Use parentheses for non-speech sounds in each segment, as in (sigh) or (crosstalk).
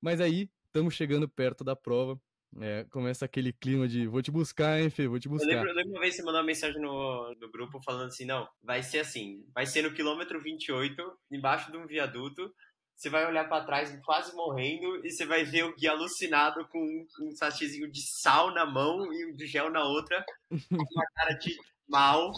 Mas aí, estamos chegando perto da prova. É, começa aquele clima de vou te buscar, hein, Fê, vou te buscar. Eu lembro, eu lembro uma vez você mandou uma mensagem no, no grupo falando assim: não, vai ser assim, vai ser no quilômetro 28, embaixo de um viaduto. Você vai olhar para trás quase morrendo e você vai ver o guia alucinado com um, um sachêzinho de sal na mão e um de gel na outra, com uma cara de mal.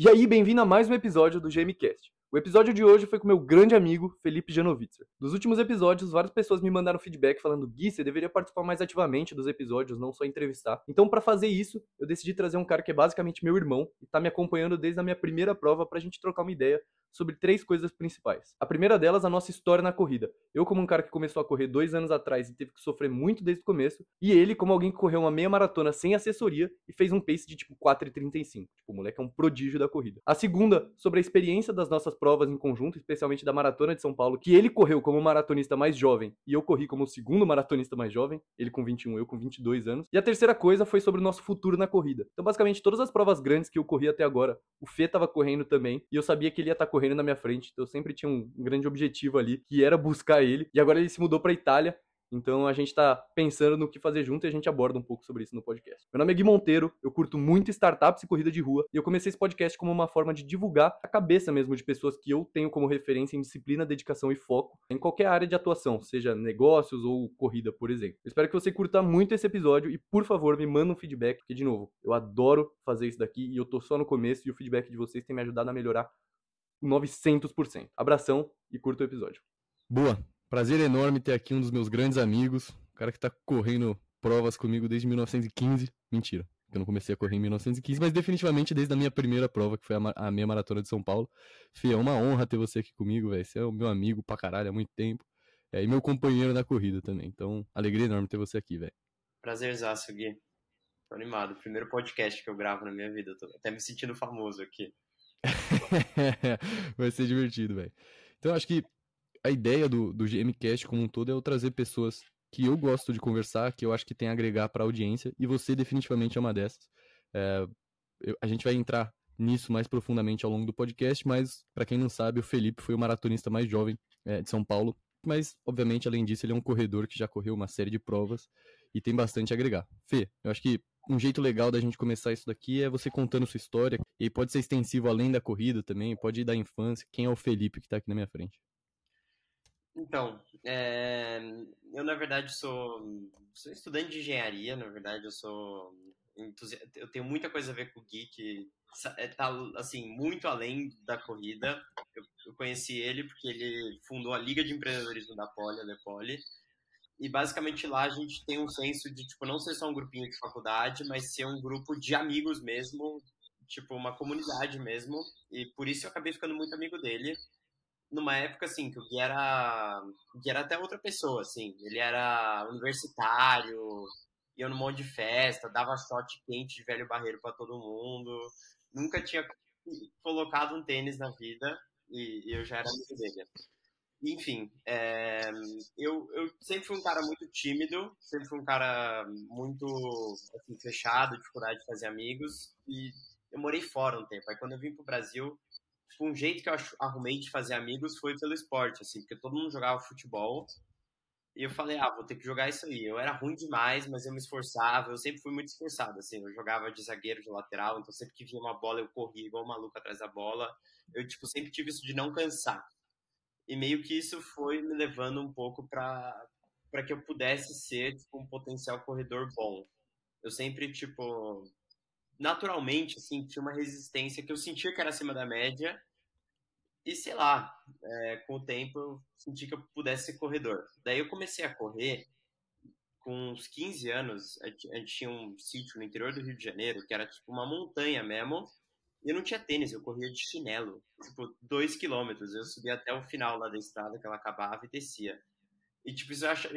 E aí, bem-vindo a mais um episódio do GMCast. O episódio de hoje foi com meu grande amigo Felipe Janovitzer. Nos últimos episódios, várias pessoas me mandaram feedback falando: Gui, você deveria participar mais ativamente dos episódios, não só entrevistar. Então, para fazer isso, eu decidi trazer um cara que é basicamente meu irmão e tá me acompanhando desde a minha primeira prova pra gente trocar uma ideia sobre três coisas principais. A primeira delas, a nossa história na corrida. Eu, como um cara que começou a correr dois anos atrás e teve que sofrer muito desde o começo, e ele, como alguém que correu uma meia maratona sem assessoria e fez um pace de tipo 4,35. Tipo, o moleque é um prodígio da corrida. A segunda, sobre a experiência das nossas provas em conjunto, especialmente da Maratona de São Paulo, que ele correu como maratonista mais jovem e eu corri como o segundo maratonista mais jovem, ele com 21, eu com 22 anos. E a terceira coisa foi sobre o nosso futuro na corrida. Então, basicamente, todas as provas grandes que eu corri até agora, o Fê tava correndo também, e eu sabia que ele ia estar tá correndo na minha frente, então eu sempre tinha um grande objetivo ali, que era buscar ele. E agora ele se mudou para Itália, então a gente está pensando no que fazer junto e a gente aborda um pouco sobre isso no podcast. Meu nome é Gui Monteiro, eu curto muito startups e corrida de rua, e eu comecei esse podcast como uma forma de divulgar a cabeça mesmo de pessoas que eu tenho como referência em disciplina, dedicação e foco em qualquer área de atuação, seja negócios ou corrida, por exemplo. Eu espero que você curta muito esse episódio e, por favor, me manda um feedback, porque, de novo, eu adoro fazer isso daqui e eu tô só no começo e o feedback de vocês tem me ajudado a melhorar 900%. Abração e curta o episódio. Boa! Prazer enorme ter aqui um dos meus grandes amigos, o cara que tá correndo provas comigo desde 1915. Mentira, eu não comecei a correr em 1915, mas definitivamente desde a minha primeira prova, que foi a, a minha maratona de São Paulo. Fê, é uma honra ter você aqui comigo, velho. Você é o meu amigo pra caralho há muito tempo. É, e meu companheiro na corrida também. Então, alegria enorme ter você aqui, velho. Prazerzaço, Gui. Tô animado. Primeiro podcast que eu gravo na minha vida. Tô até me sentindo famoso aqui. (laughs) Vai ser divertido, velho. Então, acho que a ideia do, do GMcast como um todo é eu trazer pessoas que eu gosto de conversar, que eu acho que tem a agregar para a audiência, e você definitivamente é uma dessas. É, eu, a gente vai entrar nisso mais profundamente ao longo do podcast, mas para quem não sabe, o Felipe foi o maratonista mais jovem é, de São Paulo, mas obviamente além disso ele é um corredor que já correu uma série de provas e tem bastante a agregar. Fê, eu acho que um jeito legal da gente começar isso daqui é você contando sua história, e pode ser extensivo além da corrida também, pode ir da infância. Quem é o Felipe que está aqui na minha frente? Então, é, eu na verdade sou, sou estudante de engenharia, na verdade eu sou eu tenho muita coisa a ver com o Gui, que é, tá assim, muito além da corrida. Eu, eu, conheci ele porque ele fundou a Liga de Empreendedorismo da Poli, a Lepoli. E basicamente lá a gente tem um senso de tipo não ser só um grupinho de faculdade, mas ser um grupo de amigos mesmo, tipo uma comunidade mesmo. E por isso eu acabei ficando muito amigo dele numa época assim que o Gui era o Gui era até outra pessoa assim. Ele era universitário ia num monte de festa dava shot quente de velho barreiro para todo mundo. Nunca tinha colocado um tênis na vida e, e eu já era amigo dele. Enfim é, eu, eu sempre fui um cara muito tímido sempre fui um cara muito assim, fechado dificuldade de fazer amigos. E eu morei fora um tempo. Aí quando eu vim pro Brasil tipo, um jeito que eu arrumei de fazer amigos foi pelo esporte, assim, porque todo mundo jogava futebol. E eu falei, ah, vou ter que jogar isso aí. Eu era ruim demais, mas eu me esforçava. Eu sempre fui muito esforçado, assim. Eu jogava de zagueiro, de lateral, então sempre que vinha uma bola eu corria igual um maluco atrás da bola. Eu, tipo, sempre tive isso de não cansar. E meio que isso foi me levando um pouco para para que eu pudesse ser, tipo, um potencial corredor bom. Eu sempre, tipo, naturalmente, assim, tinha uma resistência que eu sentia que era acima da média. E sei lá, é, com o tempo eu senti que eu pudesse ser corredor. Daí eu comecei a correr com uns 15 anos. A gente tinha um sítio no interior do Rio de Janeiro que era tipo uma montanha mesmo. E eu não tinha tênis, eu corria de chinelo, tipo, dois quilômetros. Eu subia até o final lá da estrada que ela acabava e descia. E, tipo, isso eu achava,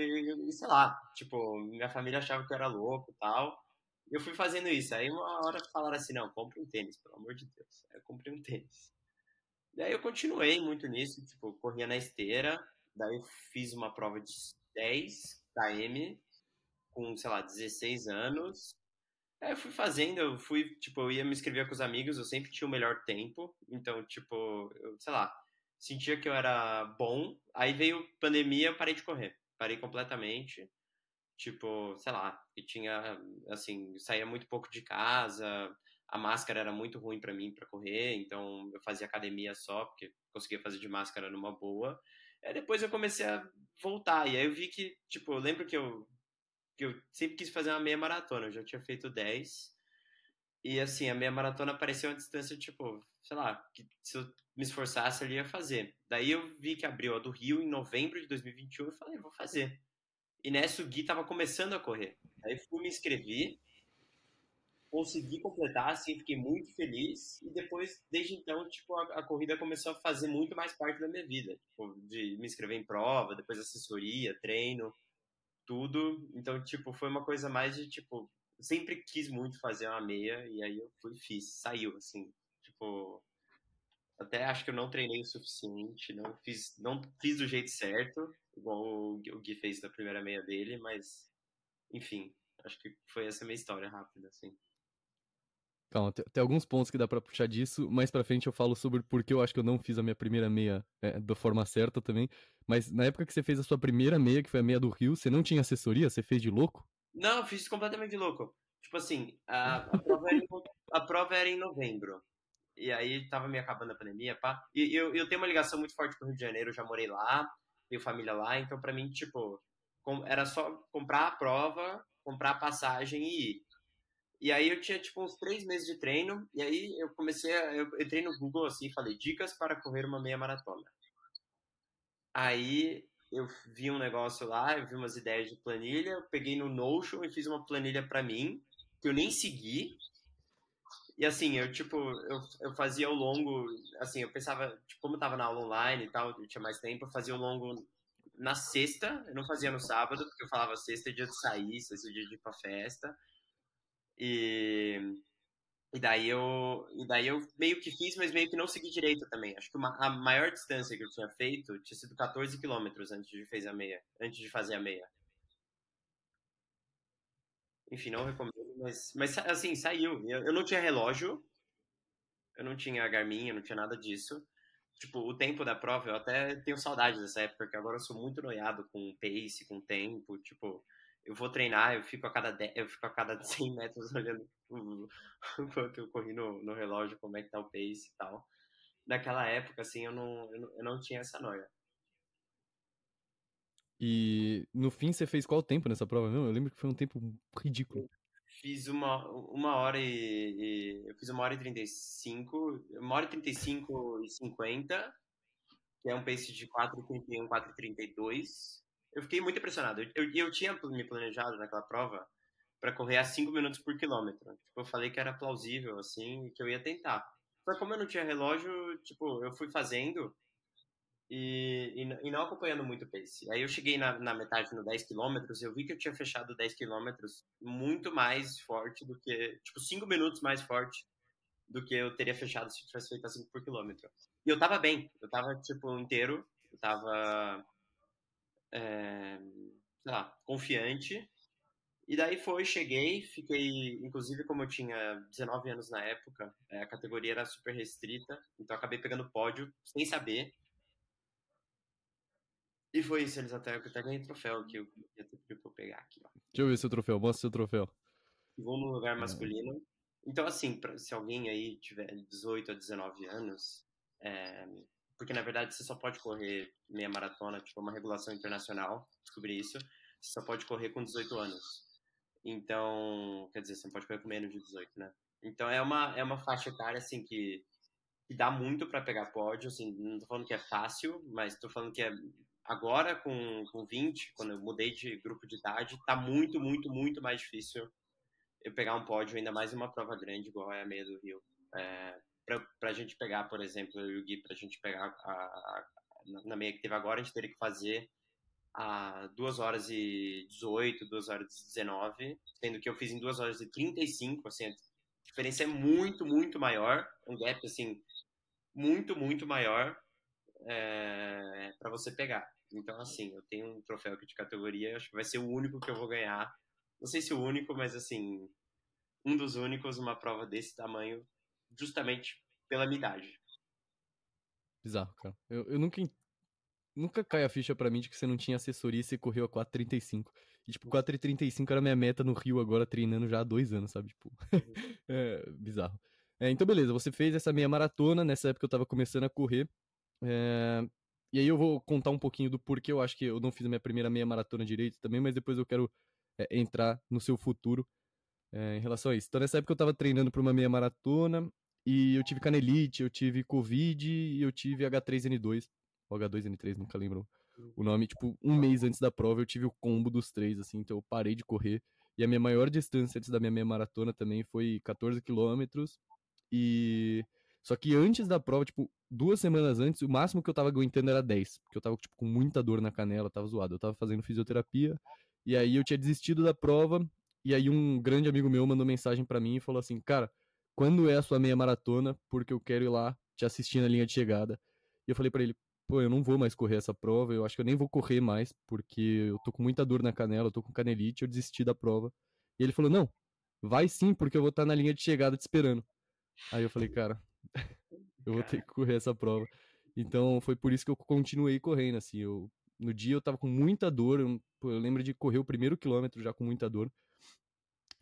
sei lá, tipo, minha família achava que eu era louco e tal eu fui fazendo isso. Aí uma hora falaram assim, não, compre um tênis, pelo amor de Deus. Aí eu comprei um tênis. Daí eu continuei muito nisso, tipo, corria na esteira, daí eu fiz uma prova de 10 km com, sei lá, 16 anos. É, eu fui fazendo, eu fui, tipo, eu ia me inscrever com os amigos, eu sempre tinha o melhor tempo, então, tipo, eu, sei lá, sentia que eu era bom, aí veio pandemia, eu parei de correr, parei completamente, tipo, sei lá, e tinha, assim, saía muito pouco de casa, a máscara era muito ruim para mim para correr, então eu fazia academia só, porque conseguia fazer de máscara numa boa, aí depois eu comecei a voltar, e aí eu vi que, tipo, eu lembro que eu que eu sempre quis fazer uma meia maratona, eu já tinha feito 10. E assim, a meia maratona parecia uma distância, tipo, sei lá, que se eu me esforçasse eu ia fazer. Daí eu vi que abriu a do Rio em novembro de 2021 e falei, vou fazer. E nessa o Gui tava começando a correr. Aí fui me inscrevi, consegui completar, assim, fiquei muito feliz. E depois, desde então, tipo, a, a, corrida começou a fazer muito mais parte da minha vida. Tipo, de me inscrever em prova, depois assessoria, treino tudo. Então, tipo, foi uma coisa mais de, tipo, sempre quis muito fazer uma meia e aí eu fui fiz, saiu, assim. Tipo, até acho que eu não treinei o suficiente, não fiz, não fiz do jeito certo, igual o Gui fez da primeira meia dele, mas, enfim, acho que foi essa minha história rápida, assim. Calma, tem, tem, alguns pontos que dá para puxar disso. Mais pra frente eu falo sobre por que eu acho que eu não fiz a minha primeira meia é, da forma certa também. Mas na época que você fez a sua primeira meia, que foi a meia do Rio, você não tinha assessoria? Você fez de louco? Não, eu fiz completamente de louco. Tipo assim, a, a, prova, era em, a prova era em novembro. E aí tava me acabando a pandemia, pá. E eu, eu tenho uma ligação muito forte com o Rio de Janeiro, eu já morei lá, tenho família lá, então pra mim, tipo, era só comprar a prova, comprar a passagem e ir. E aí eu tinha, tipo, uns três meses de treino, e aí eu comecei a... Eu entrei no Google, assim, e falei, dicas para correr uma meia maratona. Aí eu vi um negócio lá, eu vi umas ideias de planilha, eu peguei no Notion e fiz uma planilha para mim, que eu nem segui. E assim, eu, tipo, eu, eu fazia ao longo, assim, eu pensava, tipo, como eu tava na aula online e tal, eu tinha mais tempo, eu fazia ao longo na sexta, eu não fazia no sábado, porque eu falava sexta é dia de sair, sexta é dia de ir pra festa. E, e, daí eu, e daí eu meio que fiz, mas meio que não segui direito também. Acho que uma, a maior distância que eu tinha feito tinha sido 14 quilômetros antes de fazer a meia. Antes de fazer a meia. Enfim, não recomendo, mas, mas assim, saiu. Eu, eu não tinha relógio, eu não tinha Garmin, eu não tinha nada disso. Tipo, o tempo da prova, eu até tenho saudade dessa época, porque agora eu sou muito noiado com pace, com tempo, tipo, eu vou treinar, eu fico a cada, 10, eu fico a cada (laughs) 100 metros olhando o, quanto eu corri no, no relógio, como é que tá o pace e tal. Naquela época, assim, eu não, eu não, eu não tinha essa noia. E no fim você fez qual tempo nessa prova mesmo? Eu lembro que foi um tempo ridículo. Fiz uma, uma hora e, e Eu fiz uma hora e 35. Uma hora e 35 e 50, que é um pace de 4,31, 4,32 eu fiquei muito impressionado. Eu, eu tinha me planejado naquela prova para correr a 5 minutos por quilômetro. Tipo, eu falei que era plausível, assim, que eu ia tentar. Só como eu não tinha relógio, tipo, eu fui fazendo e, e, e não acompanhando muito o pace. Aí eu cheguei na, na metade, no 10 quilômetros, eu vi que eu tinha fechado 10 quilômetros muito mais forte do que, tipo, 5 minutos mais forte do que eu teria fechado se tivesse feito a 5 por quilômetro. E eu tava bem, eu tava, tipo, inteiro, eu tava é, sei lá, confiante. E daí foi, cheguei, fiquei, inclusive como eu tinha 19 anos na época, é, a categoria era super restrita, então acabei pegando pódio sem saber. E foi isso, eles até, eu até ganhei troféu que eu ia ter que pegar aqui, ó. Deixa eu ver seu troféu, mostra seu troféu. Vou no lugar masculino. É. Então, assim, pra, se alguém aí tiver 18 a 19 anos, é, porque na verdade você só pode correr meia maratona, tipo uma regulação internacional, descobri isso, você só pode correr com 18 anos. Então, quer dizer, você não pode correr com menos de 18, né? Então é uma, é uma faixa etária, assim, que, que dá muito para pegar pódio, assim, não tô falando que é fácil, mas tô falando que é agora com, com 20, quando eu mudei de grupo de idade, tá muito, muito, muito mais difícil eu pegar um pódio, ainda mais uma prova grande igual é a meia do Rio. É, para a gente pegar, por exemplo, eu e o Gui, para a gente pegar a, a, na meia que teve agora, a gente teria que fazer a 2 horas e 18, 2 horas e 19, sendo que eu fiz em 2 horas e 35, assim, a diferença é muito, muito maior, um gap, assim, muito, muito maior é, para você pegar. Então, assim, eu tenho um troféu aqui de categoria, acho que vai ser o único que eu vou ganhar. Não sei se o único, mas, assim, um dos únicos uma prova desse tamanho, justamente pela minha idade. Bizarro, cara. Eu, eu nunca, nunca cai a ficha para mim de que você não tinha assessoria e você correu a 4,35. E, tipo, 4,35 era minha meta no Rio agora, treinando já há dois anos, sabe? Tipo, (laughs) é bizarro. É, então, beleza, você fez essa meia maratona, nessa época eu tava começando a correr. É... E aí eu vou contar um pouquinho do porquê eu acho que eu não fiz a minha primeira meia maratona direito também, mas depois eu quero é, entrar no seu futuro é, em relação a isso. Então, nessa época eu tava treinando para uma meia maratona e eu tive canelite, eu tive Covid e eu tive H3N2, ou H2N3, nunca lembro o nome. Tipo, um mês antes da prova eu tive o combo dos três, assim, então eu parei de correr. E a minha maior distância antes da minha meia maratona também foi 14 quilômetros. E. Só que antes da prova, tipo, duas semanas antes, o máximo que eu tava aguentando era 10. Porque eu tava, tipo, com muita dor na canela, tava zoado. Eu tava fazendo fisioterapia. E aí eu tinha desistido da prova. E aí um grande amigo meu mandou mensagem para mim e falou assim: Cara, quando é a sua meia maratona, porque eu quero ir lá te assistir na linha de chegada. E eu falei para ele, pô, eu não vou mais correr essa prova, eu acho que eu nem vou correr mais, porque eu tô com muita dor na canela, eu tô com canelite, eu desisti da prova. E ele falou, não, vai sim, porque eu vou estar tá na linha de chegada te esperando. Aí eu falei, cara, (laughs) eu vou ter que correr essa prova. Então foi por isso que eu continuei correndo, assim, eu, no dia eu tava com muita dor, eu, eu lembro de correr o primeiro quilômetro já com muita dor,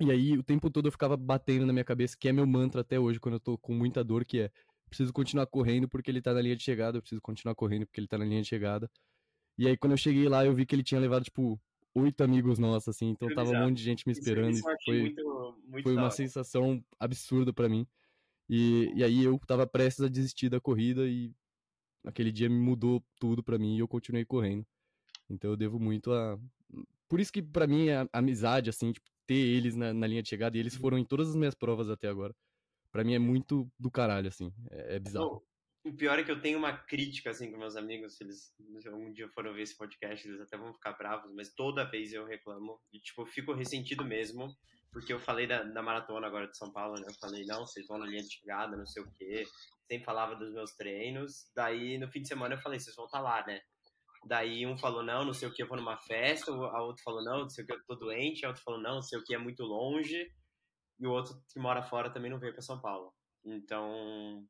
e aí, o tempo todo eu ficava batendo na minha cabeça, que é meu mantra até hoje, quando eu tô com muita dor, que é preciso continuar correndo porque ele tá na linha de chegada, eu preciso continuar correndo porque ele tá na linha de chegada. E aí, quando eu cheguei lá, eu vi que ele tinha levado, tipo, oito amigos nossos, assim, então tava um monte de gente me esperando. e foi, muito, muito foi uma sensação absurda para mim. E, e aí eu tava prestes a desistir da corrida e aquele dia me mudou tudo para mim e eu continuei correndo. Então eu devo muito a. Por isso que para mim a amizade, assim, tipo, ter eles na, na, linha de chegada, e eles uhum. foram em todas as minhas provas até agora. Para mim é muito do caralho, assim. É, é bizarro. O pior é que eu tenho uma crítica, assim, com meus amigos, se eles um dia foram ver esse podcast, eles até vão ficar bravos, mas toda vez eu reclamo. E, tipo, eu fico ressentido mesmo, porque eu falei da, da maratona agora de São Paulo, né? Eu falei, não, vocês vão na linha de chegada, não sei o quê. Sempre falava dos meus treinos. Daí, no fim de semana, eu falei, vocês vão estar tá lá, né? Daí um falou, não, não sei o que, eu vou numa festa, a outro falou, não, não sei o que, eu tô doente, a outro falou, não, não sei o que, é muito longe, e o outro que mora fora também não veio para São Paulo. Então,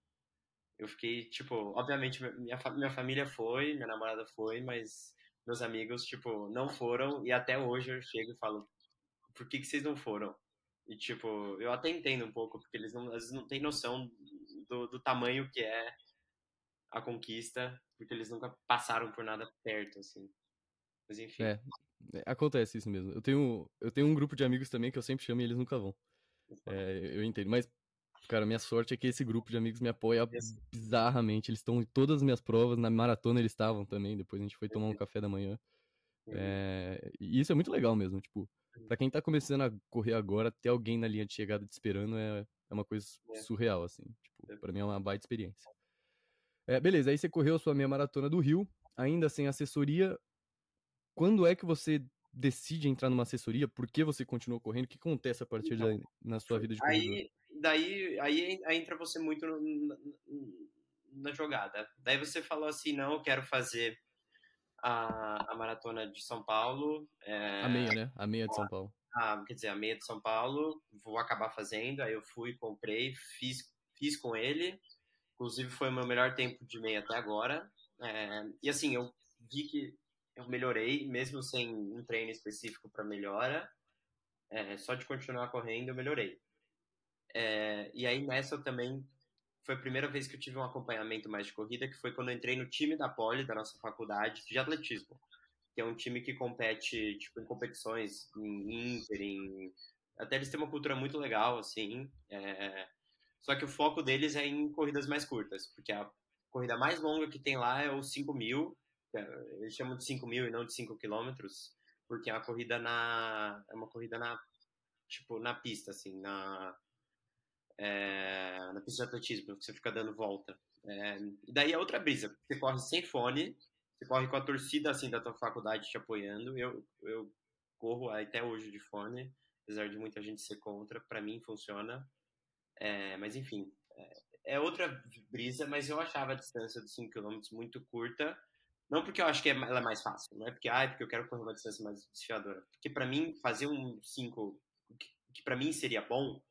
eu fiquei, tipo, obviamente minha, minha família foi, minha namorada foi, mas meus amigos, tipo, não foram, e até hoje eu chego e falo, por que, que vocês não foram? E, tipo, eu até entendo um pouco, porque eles não, às vezes não têm noção do, do tamanho que é a conquista, porque eles nunca passaram por nada perto, assim. Mas enfim. É, é, acontece isso mesmo. Eu tenho, eu tenho um grupo de amigos também que eu sempre chamo e eles nunca vão. É, eu entendo, mas, cara, minha sorte é que esse grupo de amigos me apoia bizarramente. Eles estão em todas as minhas provas, na maratona eles estavam também, depois a gente foi tomar um café da manhã. É, e isso é muito legal mesmo, tipo, pra quem tá começando a correr agora, ter alguém na linha de chegada te esperando é, é uma coisa é. surreal, assim. Tipo, pra mim é uma baita experiência. É, beleza, aí você correu a sua meia maratona do Rio, ainda sem assessoria. Quando é que você decide entrar numa assessoria? Por que você continuou correndo? O que acontece a partir então, daí na sua vida de corredor? Aí, daí, aí, aí entra você muito na, na jogada. Daí você falou assim, não, eu quero fazer a, a maratona de São Paulo. É, a meia, né? A meia de São Paulo. A, quer dizer, a meia de São Paulo, vou acabar fazendo. Aí eu fui, comprei, fiz, fiz com ele. Inclusive, foi o meu melhor tempo de meia até agora. É, e assim, eu vi que eu melhorei, mesmo sem um treino específico para melhora. É, só de continuar correndo, eu melhorei. É, e aí, nessa, eu também. Foi a primeira vez que eu tive um acompanhamento mais de corrida, que foi quando eu entrei no time da Poli, da nossa faculdade, de atletismo. Que é um time que compete tipo, em competições em Inter, em... até eles têm uma cultura muito legal, assim. É, só que o foco deles é em corridas mais curtas, porque a corrida mais longa que tem lá é o 5 mil, é, eles chamam de 5 mil e não de 5 quilômetros, porque é uma corrida na. É uma corrida na. Tipo, na pista, assim, na. É, na pista de atletismo, que você fica dando volta. É, e daí é outra brisa, você corre sem fone, você corre com a torcida assim da tua faculdade te apoiando. Eu, eu corro até hoje de fone, apesar de muita gente ser contra, para mim funciona. É, mas enfim, é, é, outra brisa, mas eu achava a distância dos 5 km muito curta. Não porque eu acho que é ela é mais fácil, não é porque, ah, é porque eu quero correr uma distância mais desfiadora. Porque para mim, fazer um 5, que, que para mim seria bom,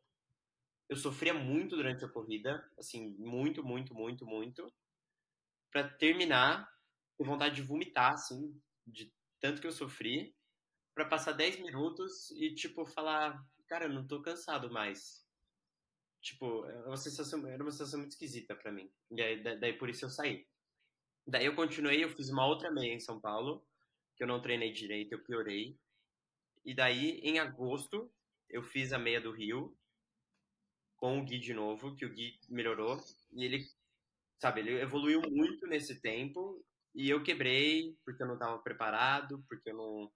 eu sofria muito durante a corrida, assim, muito, muito, muito, muito, para terminar com vontade de vomitar, assim, de tanto que eu sofri, para passar 10 minutos e, tipo, falar, cara, eu não tô cansado mais. Tipo, é uma sensação, era uma sensação muito esquisita para mim. E aí, daí por isso eu saí. Daí eu continuei, eu fiz uma outra meia em São Paulo, que eu não treinei direito, eu piorei. E daí, em agosto, eu fiz a meia do Rio, com o Gui de novo, que o Gui melhorou. E ele, sabe, ele evoluiu muito nesse tempo. E eu quebrei, porque eu não estava preparado, porque eu não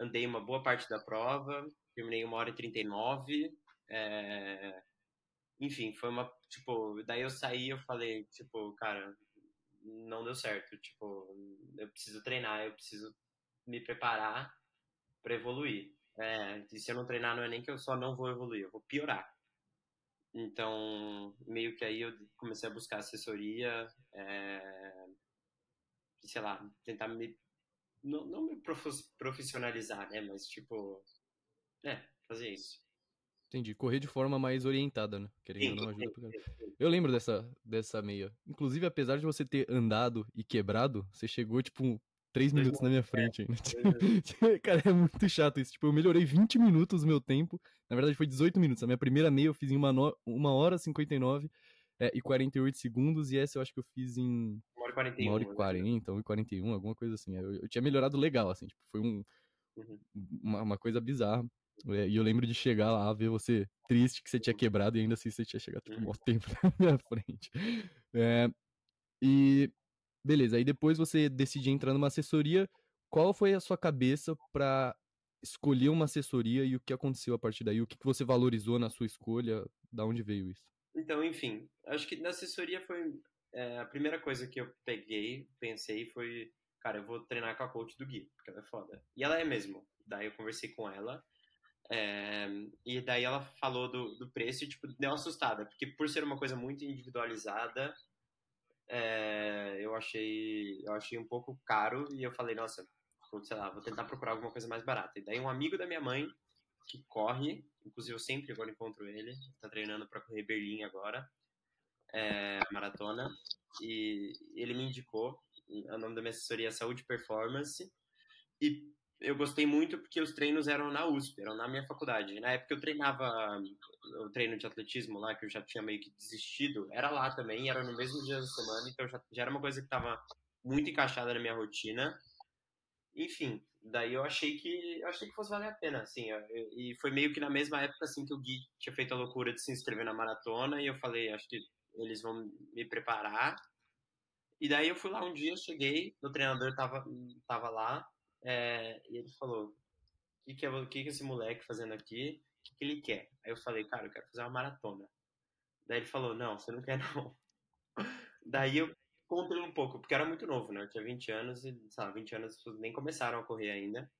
andei uma boa parte da prova. Terminei uma hora e 39. É... Enfim, foi uma, tipo, daí eu saí eu falei, tipo, cara, não deu certo. Tipo, eu preciso treinar, eu preciso me preparar para evoluir. É, e se eu não treinar, não é nem que eu só não vou evoluir, eu vou piorar. Então, meio que aí eu comecei a buscar assessoria, é, sei lá, tentar me. Não, não me profissionalizar, né? Mas, tipo. É, fazer isso. Entendi. Correr de forma mais orientada, né? Querendo sim, não ajuda Eu lembro dessa, dessa meia. Inclusive, apesar de você ter andado e quebrado, você chegou, tipo, três minutos na minha frente ainda. (laughs) Cara, é muito chato isso. Tipo, eu melhorei 20 minutos o meu tempo. Na verdade, foi 18 minutos. A minha primeira meia eu fiz em uma, no... uma hora 59 é, e 48 segundos. E essa eu acho que eu fiz em. Uma hora e 41. Uma hora e 40, né? e 41, alguma coisa assim. Eu, eu tinha melhorado legal, assim. Tipo, foi um, uhum. uma, uma, coisa bizarra. É, e eu lembro de chegar lá, ver você triste que você tinha quebrado e ainda assim você tinha chegado tipo, um uhum. tempo (laughs) na minha frente. É, e Beleza, aí depois você decide entrar numa assessoria. Qual foi a sua cabeça para escolher uma assessoria e o que aconteceu a partir daí? O que você valorizou na sua escolha? Da onde veio isso? Então, enfim, acho que na assessoria foi é, a primeira coisa que eu peguei, pensei foi, cara, eu vou treinar com a coach do Gui, porque ela é foda. E ela é mesmo. Daí eu conversei com ela. É, e daí ela falou do, do preço e, tipo, deu uma assustada, porque por ser uma coisa muito individualizada, é, eu achei eu achei um pouco caro e eu falei, nossa, sei lá, vou tentar procurar alguma coisa mais barata. E daí um amigo da minha mãe que corre, inclusive eu sempre agora encontro ele, está treinando para correr Berlim agora, é, maratona, e ele me indicou, o nome da minha assessoria é Saúde Performance, e eu gostei muito porque os treinos eram na USP, eram na minha faculdade. Na época eu treinava o treino de atletismo lá, que eu já tinha meio que desistido, era lá também, era no mesmo dia da semana, então já, já era uma coisa que estava muito encaixada na minha rotina. Enfim, daí eu achei que eu achei que fosse valer a pena, assim, e foi meio que na mesma época assim que o Gui tinha feito a loucura de se inscrever na maratona e eu falei, acho que eles vão me preparar. E daí eu fui lá um dia, cheguei, o treinador tava tava lá, é, e ele falou: O que, que, que, que esse moleque fazendo aqui? O que, que ele quer? Aí eu falei: Cara, eu quero fazer uma maratona. Daí ele falou: Não, você não quer não. (laughs) Daí eu contei um pouco, porque era muito novo, né? Eu tinha 20 anos e, sabe, 20 anos nem começaram a correr ainda.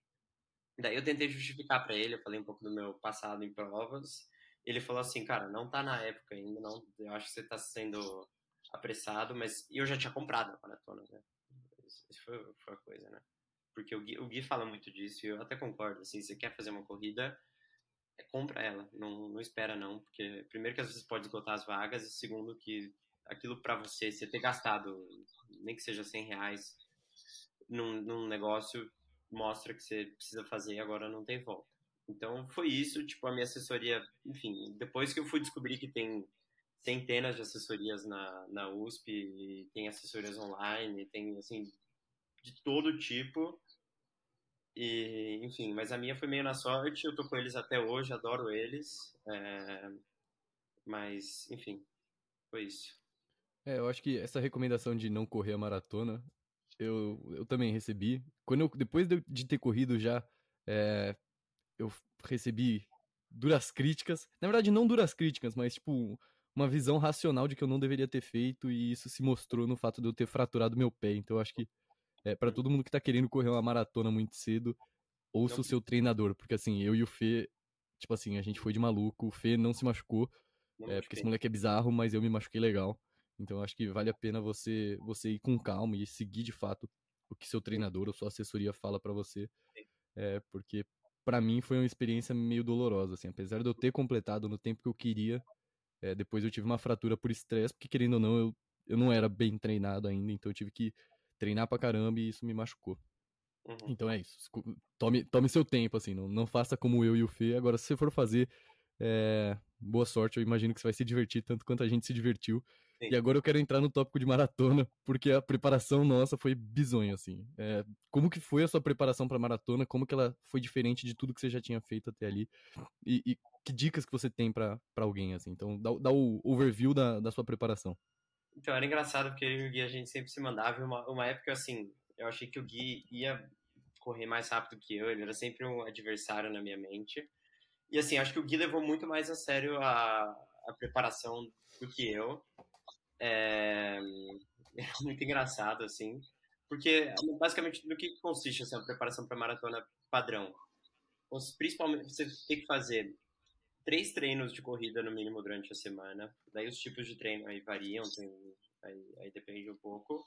Daí eu tentei justificar para ele, eu falei um pouco do meu passado em provas. Ele falou assim, cara, não tá na época ainda, não. Eu acho que você tá sendo apressado, mas eu já tinha comprado a maratona, né? Isso foi, foi a coisa, né? Porque o Gui, o Gui fala muito disso e eu até concordo, assim, se você quer fazer uma corrida, é, compra ela, não, não espera não, porque primeiro que às vezes pode esgotar as vagas e segundo que aquilo para você, você ter gastado, nem que seja 100 reais num, num negócio, mostra que você precisa fazer e agora não tem volta. Então foi isso, tipo, a minha assessoria, enfim, depois que eu fui descobrir que tem centenas de assessorias na, na USP, tem assessorias online, tem, assim, de todo tipo, e, enfim, mas a minha foi meio na sorte, eu tô com eles até hoje, adoro eles. É, mas, enfim, foi isso. É, eu acho que essa recomendação de não correr a maratona, eu, eu também recebi. Quando eu, depois de, ter corrido já, é, eu recebi duras críticas. Na verdade, não duras críticas, mas tipo, uma visão racional de que eu não deveria ter feito, e isso se mostrou no fato de eu ter fraturado meu pé. Então eu acho que é, para todo mundo que tá querendo correr uma maratona muito cedo, ouça o seu treinador, porque assim, eu e o Fê, tipo assim, a gente foi de maluco, o Fê não se machucou, é, porque esse moleque é bizarro, mas eu me machuquei legal. Então acho que vale a pena você você ir com calma e seguir de fato o que seu treinador ou sua assessoria fala para você. É, porque para mim foi uma experiência meio dolorosa, assim, apesar de eu ter completado no tempo que eu queria, É, depois eu tive uma fratura por estresse, porque querendo ou não, eu, eu não era bem treinado ainda, então eu tive que treinar pra caramba e isso me machucou. Uhum. Então é isso. Tome, tome seu tempo, assim, não, não faça como eu e o Fê. Agora, se você for fazer, é, boa sorte. Eu imagino que você vai se divertir tanto quanto a gente se divertiu. Sim. E agora eu quero entrar no tópico de maratona, porque a preparação nossa foi bizonha, assim. É, como que foi a sua preparação para maratona? Como que ela foi diferente de tudo que você já tinha feito até ali? E, e que dicas que você tem para alguém, assim? Então, dá, dá o overview da, da sua preparação. Então, era engraçado porque eu e o Gui a gente sempre se mandava. Uma, uma época, assim, eu achei que o Gui ia correr mais rápido que eu, ele era sempre um adversário na minha mente. E assim, acho que o Gui levou muito mais a sério a, a preparação do que eu. É, é (laughs) muito engraçado, assim, porque basicamente no que consiste assim, a preparação para maratona padrão? Principalmente, você tem que fazer três treinos de corrida no mínimo durante a semana. Daí os tipos de treino aí variam, tem, aí, aí, depende um pouco.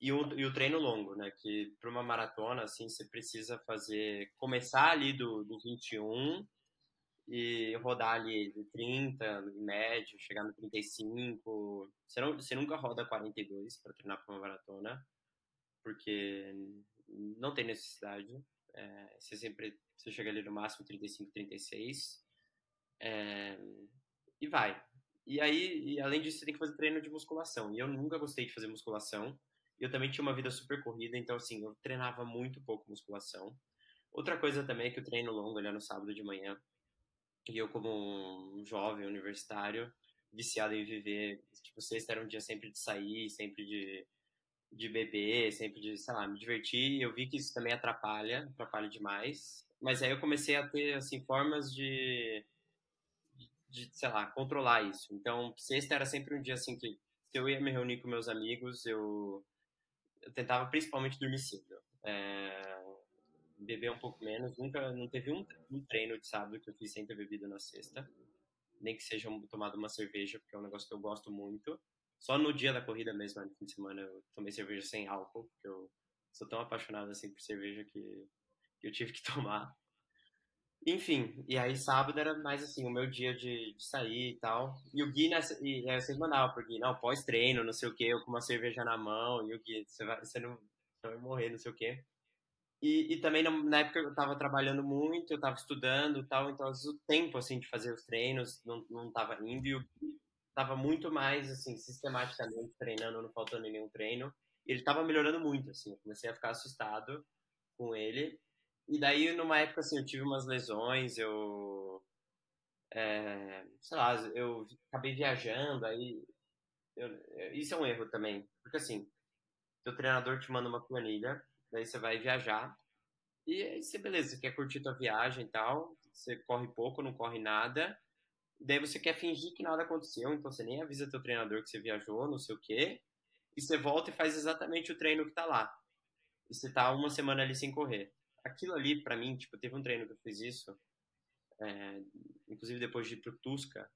E o, e o treino longo, né? Que para uma maratona, assim, você precisa fazer, começar ali do, do 21 e rodar ali 30 em média, chegar no 35. Você, não, você nunca roda 42 para treinar para uma maratona, porque não tem necessidade. É, você sempre você chega ali no máximo 35, 36 é, e vai. E aí, e além disso, você tem que fazer treino de musculação. E eu nunca gostei de fazer musculação. Eu também tinha uma vida super corrida, então assim, eu treinava muito pouco musculação. Outra coisa também é que o treino longo, ali no sábado de manhã, e eu, como um jovem universitário, viciado em viver, tipo, sexta era um dia sempre de sair, sempre de, de beber, sempre de, sei lá, me divertir. E eu vi que isso também atrapalha, atrapalha demais. Mas aí eu comecei a ter, assim, formas de, de, sei lá, controlar isso. Então, sexta era sempre um dia, assim, que se eu ia me reunir com meus amigos, eu, eu tentava principalmente dormir cedo. É, beber um pouco menos. Nunca, não teve um, um, treino de sábado que eu fiz sem ter bebido na sexta. Nem que seja tomado uma cerveja, porque é um negócio que eu gosto muito. Só no dia da corrida mesmo, no fim de semana, eu tomei cerveja sem álcool, porque eu sou tão apaixonado assim por cerveja que, que eu tive que (laughs) tomar. Enfim, e aí sábado era mais assim, o meu dia de, de sair e tal. E o Gui, nessa, e aí vocês mandavam pro Gui, não, pós-treino, não sei o que, eu com uma cerveja na mão, e o Gui, você, vai, você, não, você vai morrer, não sei o que. E, e também na, época eu estava trabalhando muito, eu estava estudando e tal, então às vezes o tempo assim de fazer os treinos não não estava indo e eu estava muito mais assim sistematicamente treinando, não faltando nenhum treino. E ele estava melhorando muito assim, eu comecei a ficar assustado com ele. E daí numa época assim eu tive umas lesões, eu é, sei lá, eu acabei viajando, aí eu, isso é um erro também, porque assim, teu treinador te manda uma planilha daí você vai viajar. E aí você, beleza, você quer curtir tua viagem e tal, você corre pouco, não corre nada. Daí você quer fingir que nada aconteceu, então você nem avisa teu treinador que você viajou, não sei o quê. E você volta e faz exatamente o treino que tá lá. E você tá uma semana ali sem correr. Aquilo ali, para mim, tipo, teve um treino que eu fiz isso, é, inclusive depois de ir pro Tusca,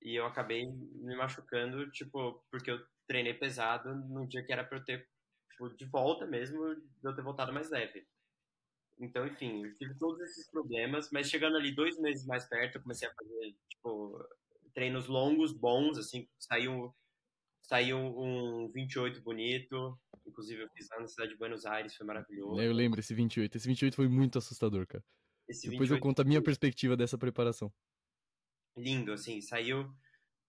e eu acabei me machucando, tipo, porque eu treinei pesado no dia que era pra eu ter tipo, de volta mesmo, de eu ter voltado mais leve. Então, enfim, eu tive todos esses problemas, mas chegando ali dois meses mais perto, eu comecei a fazer, tipo, treinos longos, bons, assim, saiu, saiu um 28 bonito, inclusive eu fiz lá na cidade de Buenos Aires, foi maravilhoso. Eu lembro esse 28, esse 28 foi muito assustador, cara. Esse Depois eu conto a minha perspectiva dessa preparação. Lindo, assim, saiu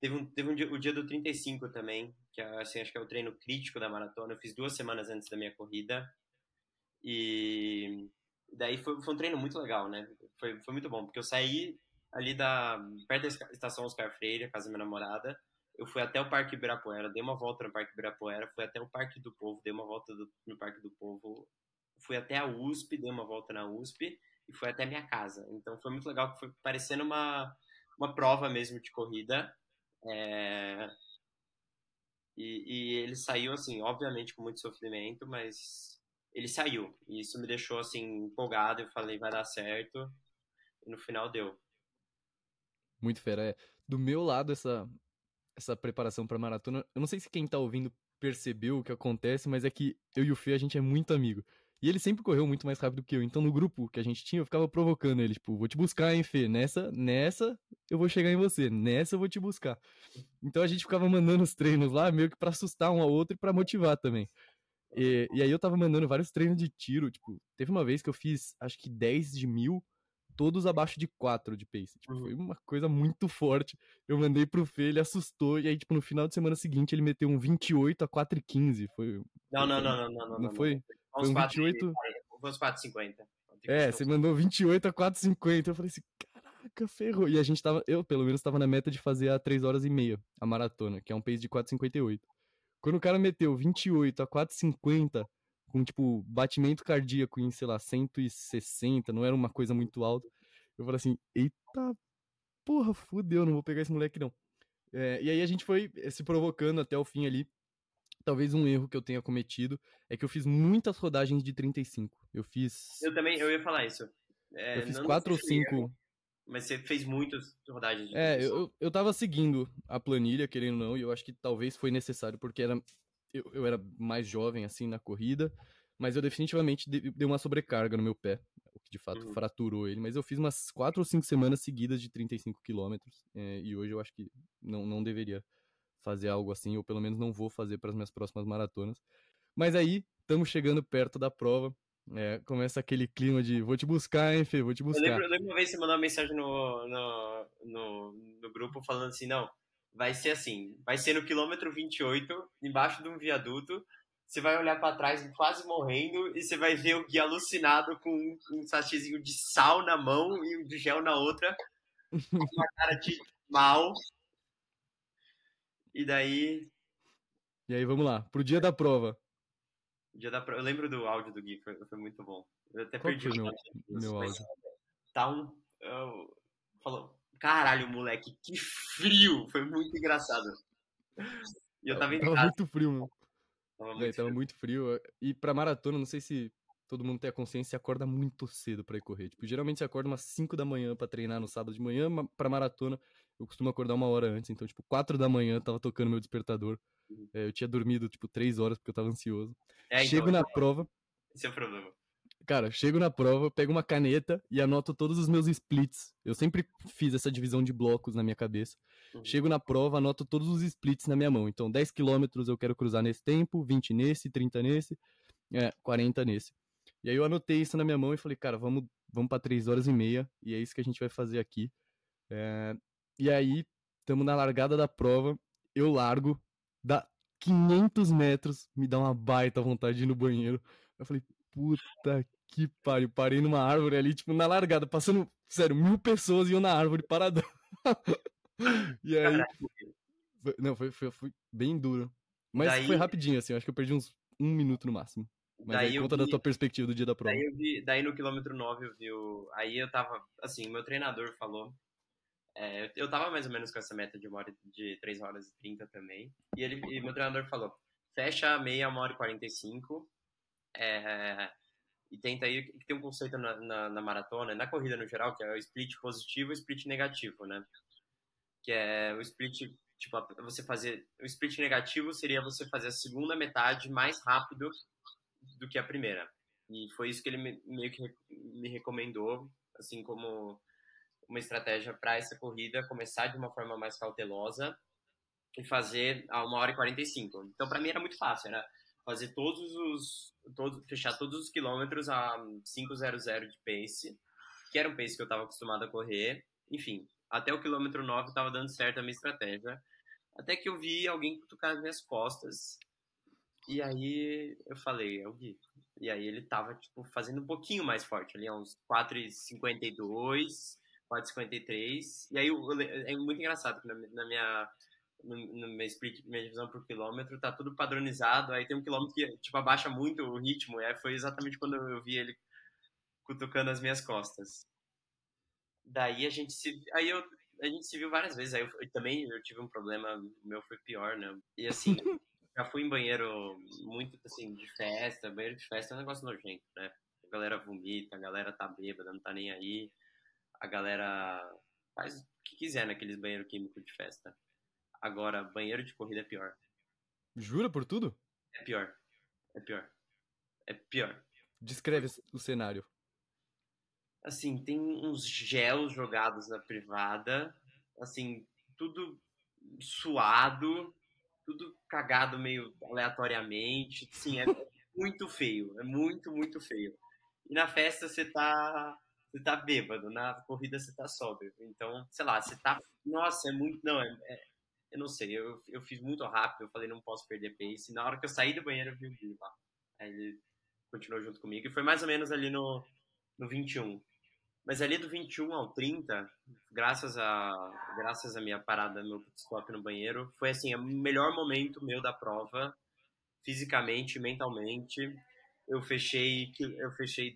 Teve, um, teve um dia, o dia do 35 também, que assim, acho que é o treino crítico da maratona. Eu fiz duas semanas antes da minha corrida. E daí foi, foi um treino muito legal, né? Foi, foi muito bom, porque eu saí ali da perto da estação Oscar Freire, a casa da minha namorada. Eu fui até o Parque Ibirapuera, dei uma volta no Parque Ibirapuera, fui até o Parque do Povo, dei uma volta do, no Parque do Povo, fui até a USP, dei uma volta na USP e fui até minha casa. Então foi muito legal, foi parecendo uma, uma prova mesmo de corrida. É... E, e, ele saiu, assim, obviamente com muito sofrimento, mas ele saiu. E isso me deixou, assim, empolgado. Eu falei, vai dar certo. E no final deu. Muito fera. É. Do meu lado, essa, essa preparação para maratona, eu não sei se quem tá ouvindo percebeu o que acontece, mas é que eu e o Fê, a gente é muito amigo. E ele sempre correu muito mais rápido que eu. Então, no grupo que a gente tinha, eu ficava provocando ele, tipo, vou te buscar, hein, Fê? Nessa, nessa eu vou chegar em você. Nessa eu vou te buscar. Então a gente ficava mandando os treinos lá, meio que pra assustar um ao outro e pra motivar também. E, e aí eu tava mandando vários treinos de tiro, tipo, teve uma vez que eu fiz, acho que 10 de mil, todos abaixo de 4 de pace. Tipo, foi uma coisa muito forte. Eu mandei pro Fê, ele assustou, e aí, tipo, no final de semana seguinte ele meteu um 28 a 4 e 15. Foi, não, não, não, não, não, não. Não foi? Foi um 28... Foi uns 4,50. É, você mandou 28 a 4,50. Eu falei assim, caraca, ferrou. E a gente tava, eu pelo menos tava na meta de fazer a 3 horas e meia, a maratona, que é um pace de 4,58. Quando o cara meteu 28 a 4,50, com, tipo, batimento cardíaco em, sei lá, 160, não era uma coisa muito alta, eu falei assim, eita porra, fudeu, não vou pegar esse moleque não. É, e aí a gente foi eh, se provocando até o fim ali. Talvez um erro que eu tenha cometido é que eu fiz muitas rodagens de 35. Eu fiz. Eu também, eu ia falar isso. É, eu fiz 4 ou 5. Mas você fez muitas rodagens de É, eu, eu tava seguindo a planilha, querendo ou não, e eu acho que talvez foi necessário, porque era, eu, eu era mais jovem, assim, na corrida, mas eu definitivamente dei uma sobrecarga no meu pé, o que de fato uhum. fraturou ele. Mas eu fiz umas 4 ou 5 semanas seguidas de 35 quilômetros, é, e hoje eu acho que não, não deveria fazer algo assim, ou pelo menos não vou fazer para as minhas próximas maratonas. Mas aí, estamos chegando perto da prova, é, começa aquele clima de vou te buscar, hein, Fê, vou te buscar. Eu lembro, eu lembro uma vez você mandou uma mensagem no, no, no, no, grupo falando assim, não, vai ser assim, vai ser no quilômetro 28, embaixo de um viaduto, você vai olhar para trás quase morrendo e você vai ver o guia alucinado com um sachêzinho de sal na mão e de gel na outra, com uma cara de mal. E daí... E aí, vamos lá, pro dia da prova. Dia da Eu lembro do áudio do Gui, foi, foi muito bom. Eu até Qual perdi o meu, meu áudio. Tá um. Eu, falou, caralho, moleque, que frio! Foi muito engraçado. E eu tava Tava muito frio, mano. Tava, muito, Véi, tava frio. muito frio. E pra maratona, não sei se todo mundo tem a consciência, você acorda muito cedo pra ir correr. Tipo, geralmente você acorda umas 5 da manhã pra treinar no sábado de manhã, pra maratona eu costumo acordar uma hora antes. Então, tipo, 4 da manhã tava tocando meu despertador. É, eu tinha dormido, tipo, três horas porque eu tava ansioso. É, então, chego na então, prova. Esse é o problema. Cara, chego na prova, pego uma caneta e anoto todos os meus splits. Eu sempre fiz essa divisão de blocos na minha cabeça. Uhum. Chego na prova, anoto todos os splits na minha mão. Então, 10 quilômetros eu quero cruzar nesse tempo, 20 nesse, 30 nesse, é, 40 nesse. E aí eu anotei isso na minha mão e falei, cara, vamos, vamos para 3 horas e meia e é isso que a gente vai fazer aqui. É, e aí, estamos na largada da prova, eu largo, dá 500 metros, me dá uma baita vontade de ir no banheiro. Eu falei, puta que pariu. Parei numa árvore ali, tipo, na largada, passando, sério, mil pessoas iam na árvore paradão. (laughs) e aí. Foi, não, foi, foi, foi, bem duro. Mas daí, foi rapidinho, assim, acho que eu perdi uns um minuto no máximo. Mas daí aí conta vi, da tua perspectiva do dia da prova. Daí, eu vi, daí no quilômetro 9 eu vi o. Aí eu tava. Assim, meu treinador falou é, eu tava mais ou menos com essa meta de uma hora, de 3 horas e 30 também. E ele e meu treinador falou: fecha a meia, uma hora e 45. É, e tenta aí, que tem um conceito na, na, na, maratona, na corrida no geral, que é o split positivo e o split negativo, né? Que é o split, tipo, você fazer. O split negativo seria você fazer a segunda metade mais rápido do que a primeira. E foi isso que ele me, meio que me recomendou, assim como uma estratégia para essa corrida começar de uma forma mais cautelosa e fazer a 1 hora e 45. Então, para mim era muito fácil, era fazer todos os todos, fechar todos os quilômetros a 500 de pace, que era um pace que eu estava acostumado a correr. Enfim, até o quilômetro 9 estava dando certo a minha estratégia. Até que eu vi alguém cutucar as minhas costas. E aí eu falei, é o Gui. E aí ele tava, tipo, fazendo um pouquinho mais forte, ali, uns 4,52. 4,53. E aí é muito engraçado na, na minha no, no meu split, minha divisão por quilômetro, tá tudo padronizado. Aí tem um quilômetro que tipo abaixa muito o ritmo. E aí foi exatamente quando eu vi ele cutucando as minhas costas. Daí a gente se aí eu a gente se viu várias vezes. Aí eu, eu também eu tive um problema, o meu foi pior, né? E assim, (laughs) já fui em banheiro muito assim de festa, banheiro de festa é um negócio nojento, né? A galera vomita, a galera tá bêbada, não tá nem aí a galera faz o que quiser naqueles banheiros químicos de festa. Agora, banheiro de corrida é pior. Jura por tudo? É pior. É pior. É pior. Descreve o cenário. Assim, tem uns gels jogados na privada, assim, tudo suado, tudo cagado meio aleatoriamente. Sim, é (laughs) muito feio, é muito, muito feio. E na festa você tá, você tá bêbado, na corrida você tá sóbrio. Então, sei lá, você tá. Nossa, é muito. Não, é, é eu não sei, eu, eu fiz muito rápido, eu falei não posso perder pace. E na hora que eu saí do banheiro, eu vi o Gui lá. Aí ele continuou junto comigo. E foi mais ou menos ali no, no 21. Mas ali do 21 ao 30, graças a graças a minha parada, meu stop no banheiro, foi assim, o melhor momento meu da prova, fisicamente, mentalmente. Eu fechei eu fechei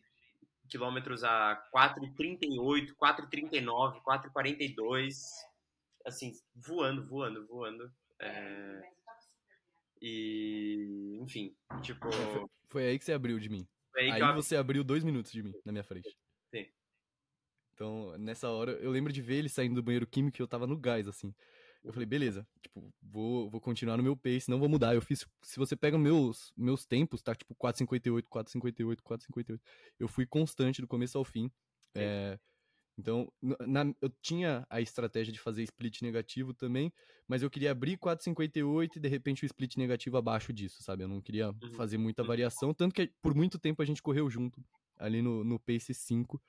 quilômetros a 4,38, 4,39, 4,42, assim, voando, voando, voando. É... E, enfim, tipo. É, foi, foi, aí que você abriu de mim. Aí, aí você abriu dois minutos de mim na minha frente. Sim. Então, nessa hora, eu lembro de ver ele saindo do banheiro químico e eu tava no gás, assim. Eu falei, beleza, tipo, vou, vou continuar no meu pace, não vou mudar. Eu fiz, se você pega meus, meus tempos, tá tipo 4,58, 4,58, 4,58. Eu fui constante do começo ao fim. É, então, na, eu tinha a estratégia de fazer split negativo também, mas eu queria abrir 4,58 e de repente o split negativo abaixo disso, sabe? Eu não queria uhum. fazer muita uhum. variação, tanto que por muito tempo a gente correu junto, ali no, no pace 5.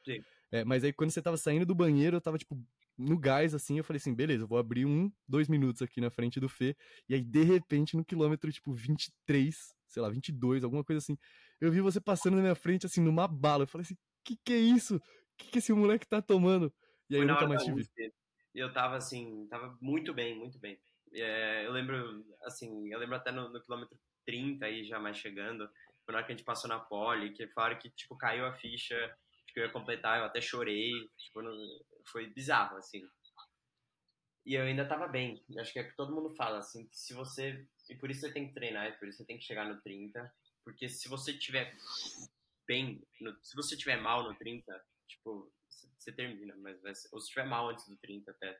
É, mas aí quando você tava saindo do banheiro, eu tava tipo no gás assim, eu falei assim, beleza, eu vou abrir um, dois minutos aqui na frente do Fê, e aí de repente no quilômetro tipo 23, sei lá, 22, alguma coisa assim, eu vi você passando na minha frente assim numa bala, eu falei assim, que que é isso? Que, que esse moleque tá tomando? E aí eu nunca mais te vi. Eu tava assim, tava muito bem, muito bem. É, eu lembro, assim, eu lembro até no, no, quilômetro 30 aí já mais chegando, na hora que a gente passou na pole, que falaram que, tipo, caiu a ficha, que eu ia completar, eu até chorei, tipo, não, foi bizarro, assim. E eu ainda tava bem, acho que é que todo mundo fala, assim, que se você, e por isso você tem que treinar, e por isso você tem que chegar no 30, porque se você tiver bem, no, se você tiver mal no 30, tipo, você termina, mas vai ser, ou se tiver mal antes do 30 até,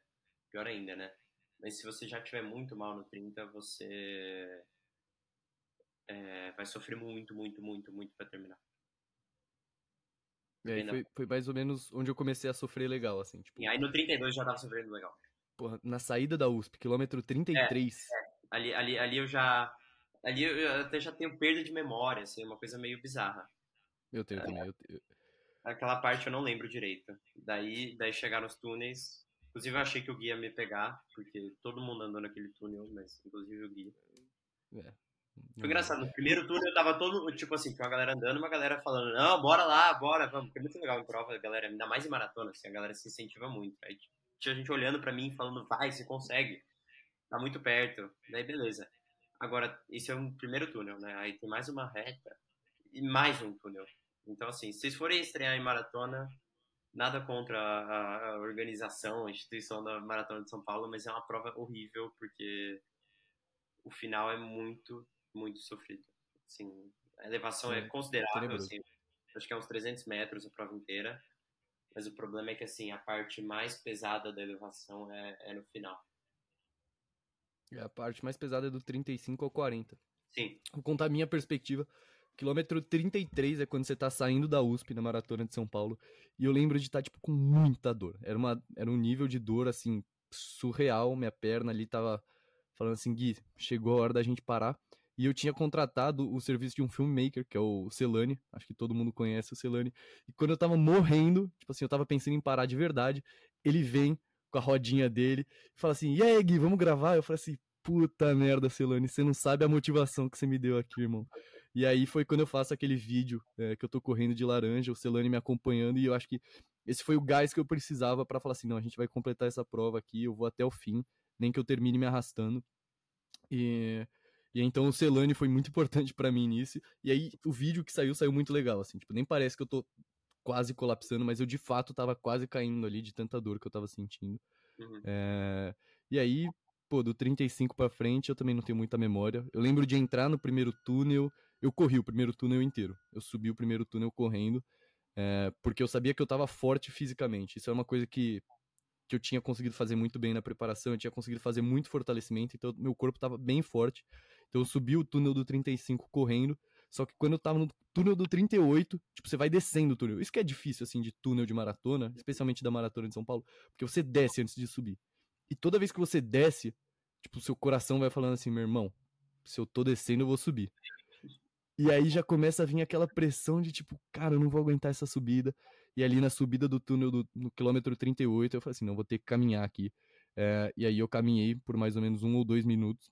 pior ainda, né? Mas se você já tiver muito mal no 30, você é, vai sofrer muito, muito, muito, muito para terminar. É, foi, foi, mais ou menos onde eu comecei a sofrer legal, assim. Tipo... E aí no 32 já tava sofrendo legal. Porra, na saída da USP, quilômetro 33. É, é. Ali, ali, ali eu já. Ali eu até já tenho perda de memória, assim, uma coisa meio bizarra. Eu tenho é. também. Eu, eu, Aquela parte eu não lembro direito. Daí, daí chegar nos túneis. Inclusive eu achei que o guia ia me pegar, porque todo mundo andou naquele túnel, mas inclusive o guia. É. Foi engraçado, no primeiro túnel eu tava todo, tipo assim, com a galera andando, uma galera falando, não, bora lá, bora, vamos. Porque é muito legal em prova, a galera, ainda mais em maratona, assim, a galera se incentiva muito. Aí tinha gente olhando pra mim, falando, vai, você consegue. Tá muito perto. Daí beleza. Agora, esse é um primeiro túnel, né? Aí tem mais uma reta e mais um túnel. Então, assim, se vocês forem estrear em maratona, nada contra a, a, organização, a instituição da Maratona de São Paulo, mas é uma prova horrível porque o final é muito, muito sofrido. Assim, a elevação é, é considerável, assim, acho que é uns 300 metros a prova inteira, mas o problema é que assim, a parte mais pesada da elevação é, é no final. É a parte mais pesada é do 35 ao 40. Sim. Vou contar a minha perspectiva. Quilômetro 33 é quando você tá saindo da USP na maratona de São Paulo. E eu lembro de estar, tá, tipo, com muita dor. Era, uma, era um nível de dor, assim, surreal. Minha perna ali tava falando assim, Gui, chegou a hora da gente parar. E eu tinha contratado o serviço de um filmmaker, que é o Celani. Acho que todo mundo conhece o Celani. E quando eu tava morrendo, tipo assim, eu tava pensando em parar de verdade, ele vem com a rodinha dele e fala assim: E aí, Gui, vamos gravar? Eu falei assim: Puta merda, Celani, você não sabe a motivação que você me deu aqui, irmão. E aí foi quando eu faço aquele vídeo é, que eu tô correndo de laranja, o Celane me acompanhando, e eu acho que esse foi o gás que eu precisava para falar assim: não, a gente vai completar essa prova aqui, eu vou até o fim, nem que eu termine me arrastando. E, e então o Celane foi muito (laughs) importante para mim nisso. E aí o vídeo que saiu, saiu muito legal, assim, tipo, nem parece que eu tô quase colapsando, mas eu de fato tava quase caindo ali de tanta dor que eu tava sentindo. Uhum. É, e aí, pô, do 35 para frente eu também não tenho muita memória. Eu lembro de entrar no primeiro túnel eu corri o primeiro túnel inteiro. Eu subi o primeiro túnel correndo, é, porque eu sabia que eu estava forte fisicamente. Isso é uma coisa que, que eu tinha conseguido fazer muito bem na preparação, eu tinha conseguido fazer muito fortalecimento, então meu corpo estava bem forte. Então eu subi o túnel do 35 correndo, Só que quando eu tava no túnel do 38, tipo, você vai descendo o túnel. Isso que é difícil, assim, de túnel de maratona, especialmente da maratona de São Paulo, porque você desce antes de subir. E toda vez que você desce, tipo, seu coração vai falando assim, meu irmão, se eu tô descendo, eu vou subir. E aí já começa a vir aquela pressão de tipo, cara, eu não vou aguentar essa subida. E ali na subida do túnel do, no quilômetro 38, eu falei assim, não, vou ter que caminhar aqui. É, e aí eu caminhei por mais ou menos um ou dois minutos.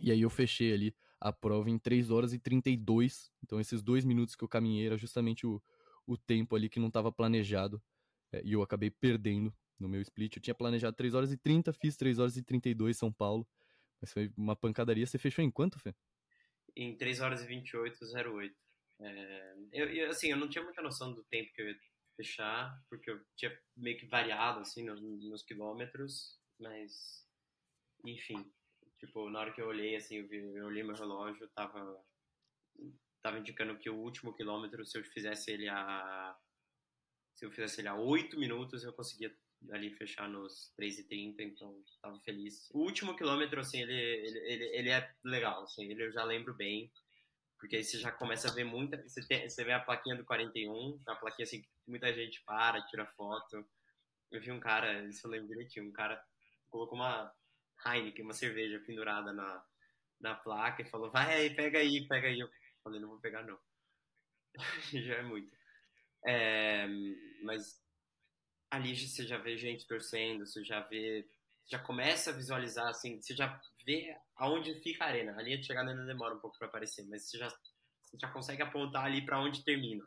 E aí eu fechei ali a prova em 3 horas e 32. Então esses dois minutos que eu caminhei era justamente o, o tempo ali que não estava planejado. É, e eu acabei perdendo no meu split. Eu tinha planejado 3 horas e 30, fiz 3 horas e 32 São Paulo. Mas foi uma pancadaria. Você fechou em quanto, Fê? Em 3 horas e 28, 08. É, eu, eu, assim, eu não tinha muita noção do tempo que eu ia fechar, porque eu tinha meio que variado, assim, nos, nos quilômetros, mas, enfim, tipo, na hora que eu olhei, assim, eu, vi, eu olhei meu relógio, tava, tava indicando que o último quilômetro, se eu fizesse ele a, se eu fizesse ele a 8 minutos, eu conseguia ali fechar nos 3,30, então tava feliz. O último quilômetro, assim, ele, ele, ele, ele é legal, assim, ele eu já lembro bem, porque aí você já começa a ver muita. Você, tem, você vê a plaquinha do 41, a plaquinha assim, que muita gente para, tira foto. Eu vi um cara, isso eu lembro direitinho, um cara colocou uma Heineken, uma cerveja pendurada na, na placa e falou: vai aí, pega aí, pega aí. Eu falei: não vou pegar, não. (laughs) já é muito. É, mas ali você já vê gente torcendo, você já vê. Já começa a visualizar, assim, você já vê aonde fica a arena. A linha de chegada ainda demora um pouco para aparecer, mas você já, você já consegue apontar ali para onde termina.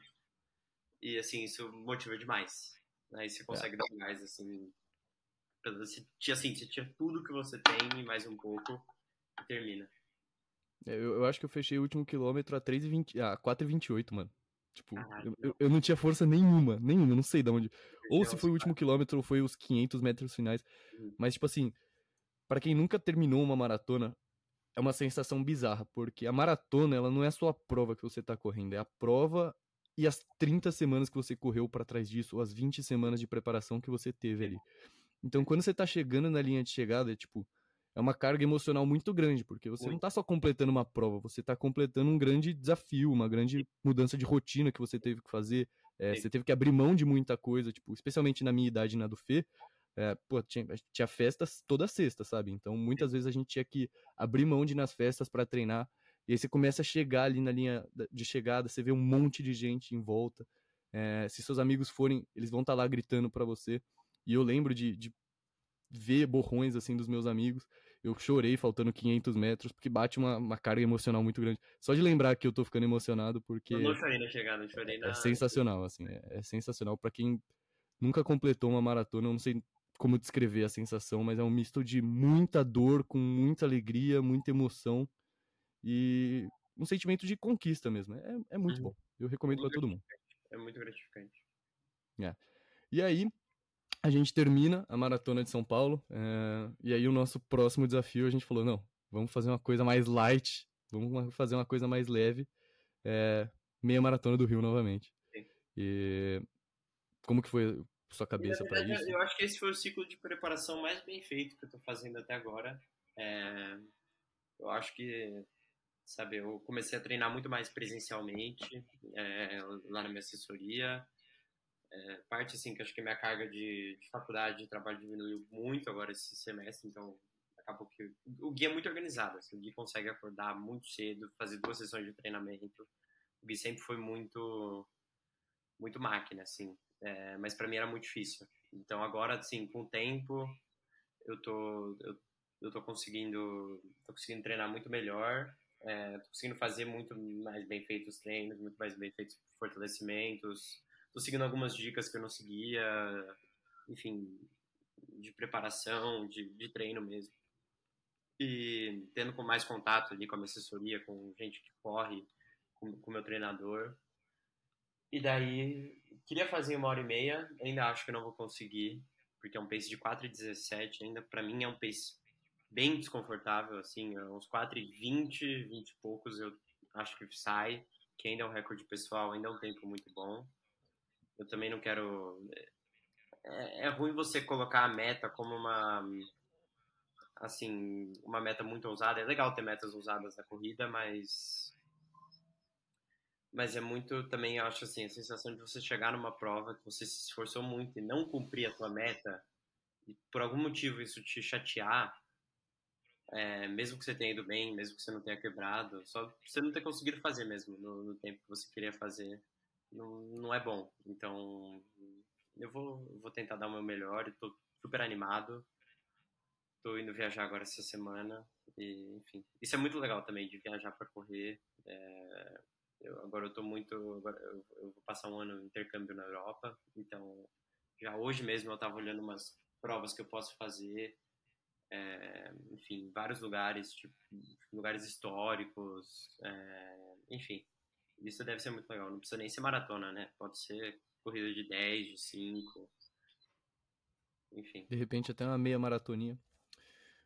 E, assim, isso motiva demais. Aí você consegue é. dar mais, assim. Você, assim, você tira tudo que você tem e mais um pouco e termina. É, eu, eu acho que eu fechei o último quilômetro a 3,20, ah, 4,28, mano. Tipo, eu, eu, eu, não tinha força nenhuma, nenhuma, não sei de onde. Ou se foi o último quilômetro ou foi os 500 metros finais. Uhum. Mas, tipo assim, para quem nunca terminou uma maratona, é uma sensação bizarra, porque a maratona, ela não é só a prova que você tá correndo, é a prova e as 30 semanas que você correu para trás disso, ou as 20 semanas de preparação que você teve ali. Então, quando você tá chegando na linha de chegada, é tipo, é uma carga emocional muito grande, porque você não está só completando uma prova, você está completando um grande desafio, uma grande mudança de rotina que você teve que fazer. É, você teve que abrir mão de muita coisa, tipo, especialmente na minha idade na do Fê. É, pô, tinha, tinha festas toda sexta, sabe? Então, muitas vezes a gente tinha que abrir mão de ir nas festas para treinar. E aí você começa a chegar ali na linha de chegada, você vê um monte de gente em volta. É, se seus amigos forem, eles vão estar tá lá gritando para você. E eu lembro de, de ver borrões assim dos meus amigos. Eu chorei faltando 500 metros, porque bate uma, uma carga emocional muito grande. Só de lembrar que eu tô ficando emocionado, porque. Eu não chorei na chegada, chorei na. É sensacional, assim. É, é sensacional. para quem nunca completou uma maratona, eu não sei como descrever a sensação, mas é um misto de muita dor com muita alegria, muita emoção e um sentimento de conquista mesmo. É, é muito uhum. bom. Eu recomendo para todo mundo. É muito gratificante. É. E aí, a gente termina a maratona de São Paulo, é, e aí o nosso próximo desafio a gente falou, não, vamos fazer uma coisa mais light, vamos fazer uma coisa mais leve, é, meia maratona do Rio novamente. Sim. E como que foi sua cabeça para isso? Eu acho que esse foi o ciclo de preparação mais bem feito que eu estou fazendo até agora. É, eu acho que, sabe, eu comecei a treinar muito mais presencialmente é, lá na minha assessoria. É, parte assim que acho que minha carga de, de, faculdade de trabalho diminuiu muito agora esse semestre, então acabou que o Gui é muito organizado, assim, o Gui consegue acordar muito cedo, fazer duas sessões de treinamento. O Gui sempre foi muito muito máquina, assim, é, mas para mim era muito difícil. Então agora, assim, com o tempo, eu tô eu, eu tô conseguindo tô conseguindo treinar muito melhor, é, tô conseguindo fazer muito mais bem feitos treinos, muito mais bem feitos fortalecimentos tô seguindo algumas dicas que eu não seguia, enfim, de preparação, de, de treino mesmo. E tendo com mais contato ali com a minha assessoria, com gente que corre, com o meu treinador. E daí, queria fazer uma hora e meia, ainda acho que não vou conseguir, porque é um pace de 4,17, ainda para mim é um pace bem desconfortável, assim, é uns 4,20, 20 e poucos eu acho que sai, que ainda é um recorde pessoal, ainda é um tempo muito bom eu também não quero. É, é ruim você colocar a meta como uma. Assim, uma meta muito ousada. É legal ter metas ousadas na corrida, mas. mas é muito também, eu acho assim, a sensação de você chegar numa prova que você se esforçou muito e não cumprir a tua meta, e por algum motivo isso te chatear, é, mesmo que você tenha ido bem, mesmo que você não tenha quebrado, só você não ter conseguido fazer mesmo no, no tempo que você queria fazer, não, não é bom. Então, eu vou, vou tentar dar o meu melhor e tô super animado. Tô indo viajar agora essa semana e, enfim, isso é muito legal também de viajar para correr. É, eu, agora eu tô muito. Eu, eu, vou passar um ano de intercâmbio na Europa, então já hoje mesmo eu tava olhando umas provas que eu posso fazer. É, enfim, vários lugares, tipo, lugares históricos, é, enfim, isso deve ser muito legal. Não precisa nem ser maratona, né? Pode ser corrida de 10, de 5, enfim. De repente até uma meia maratoninha.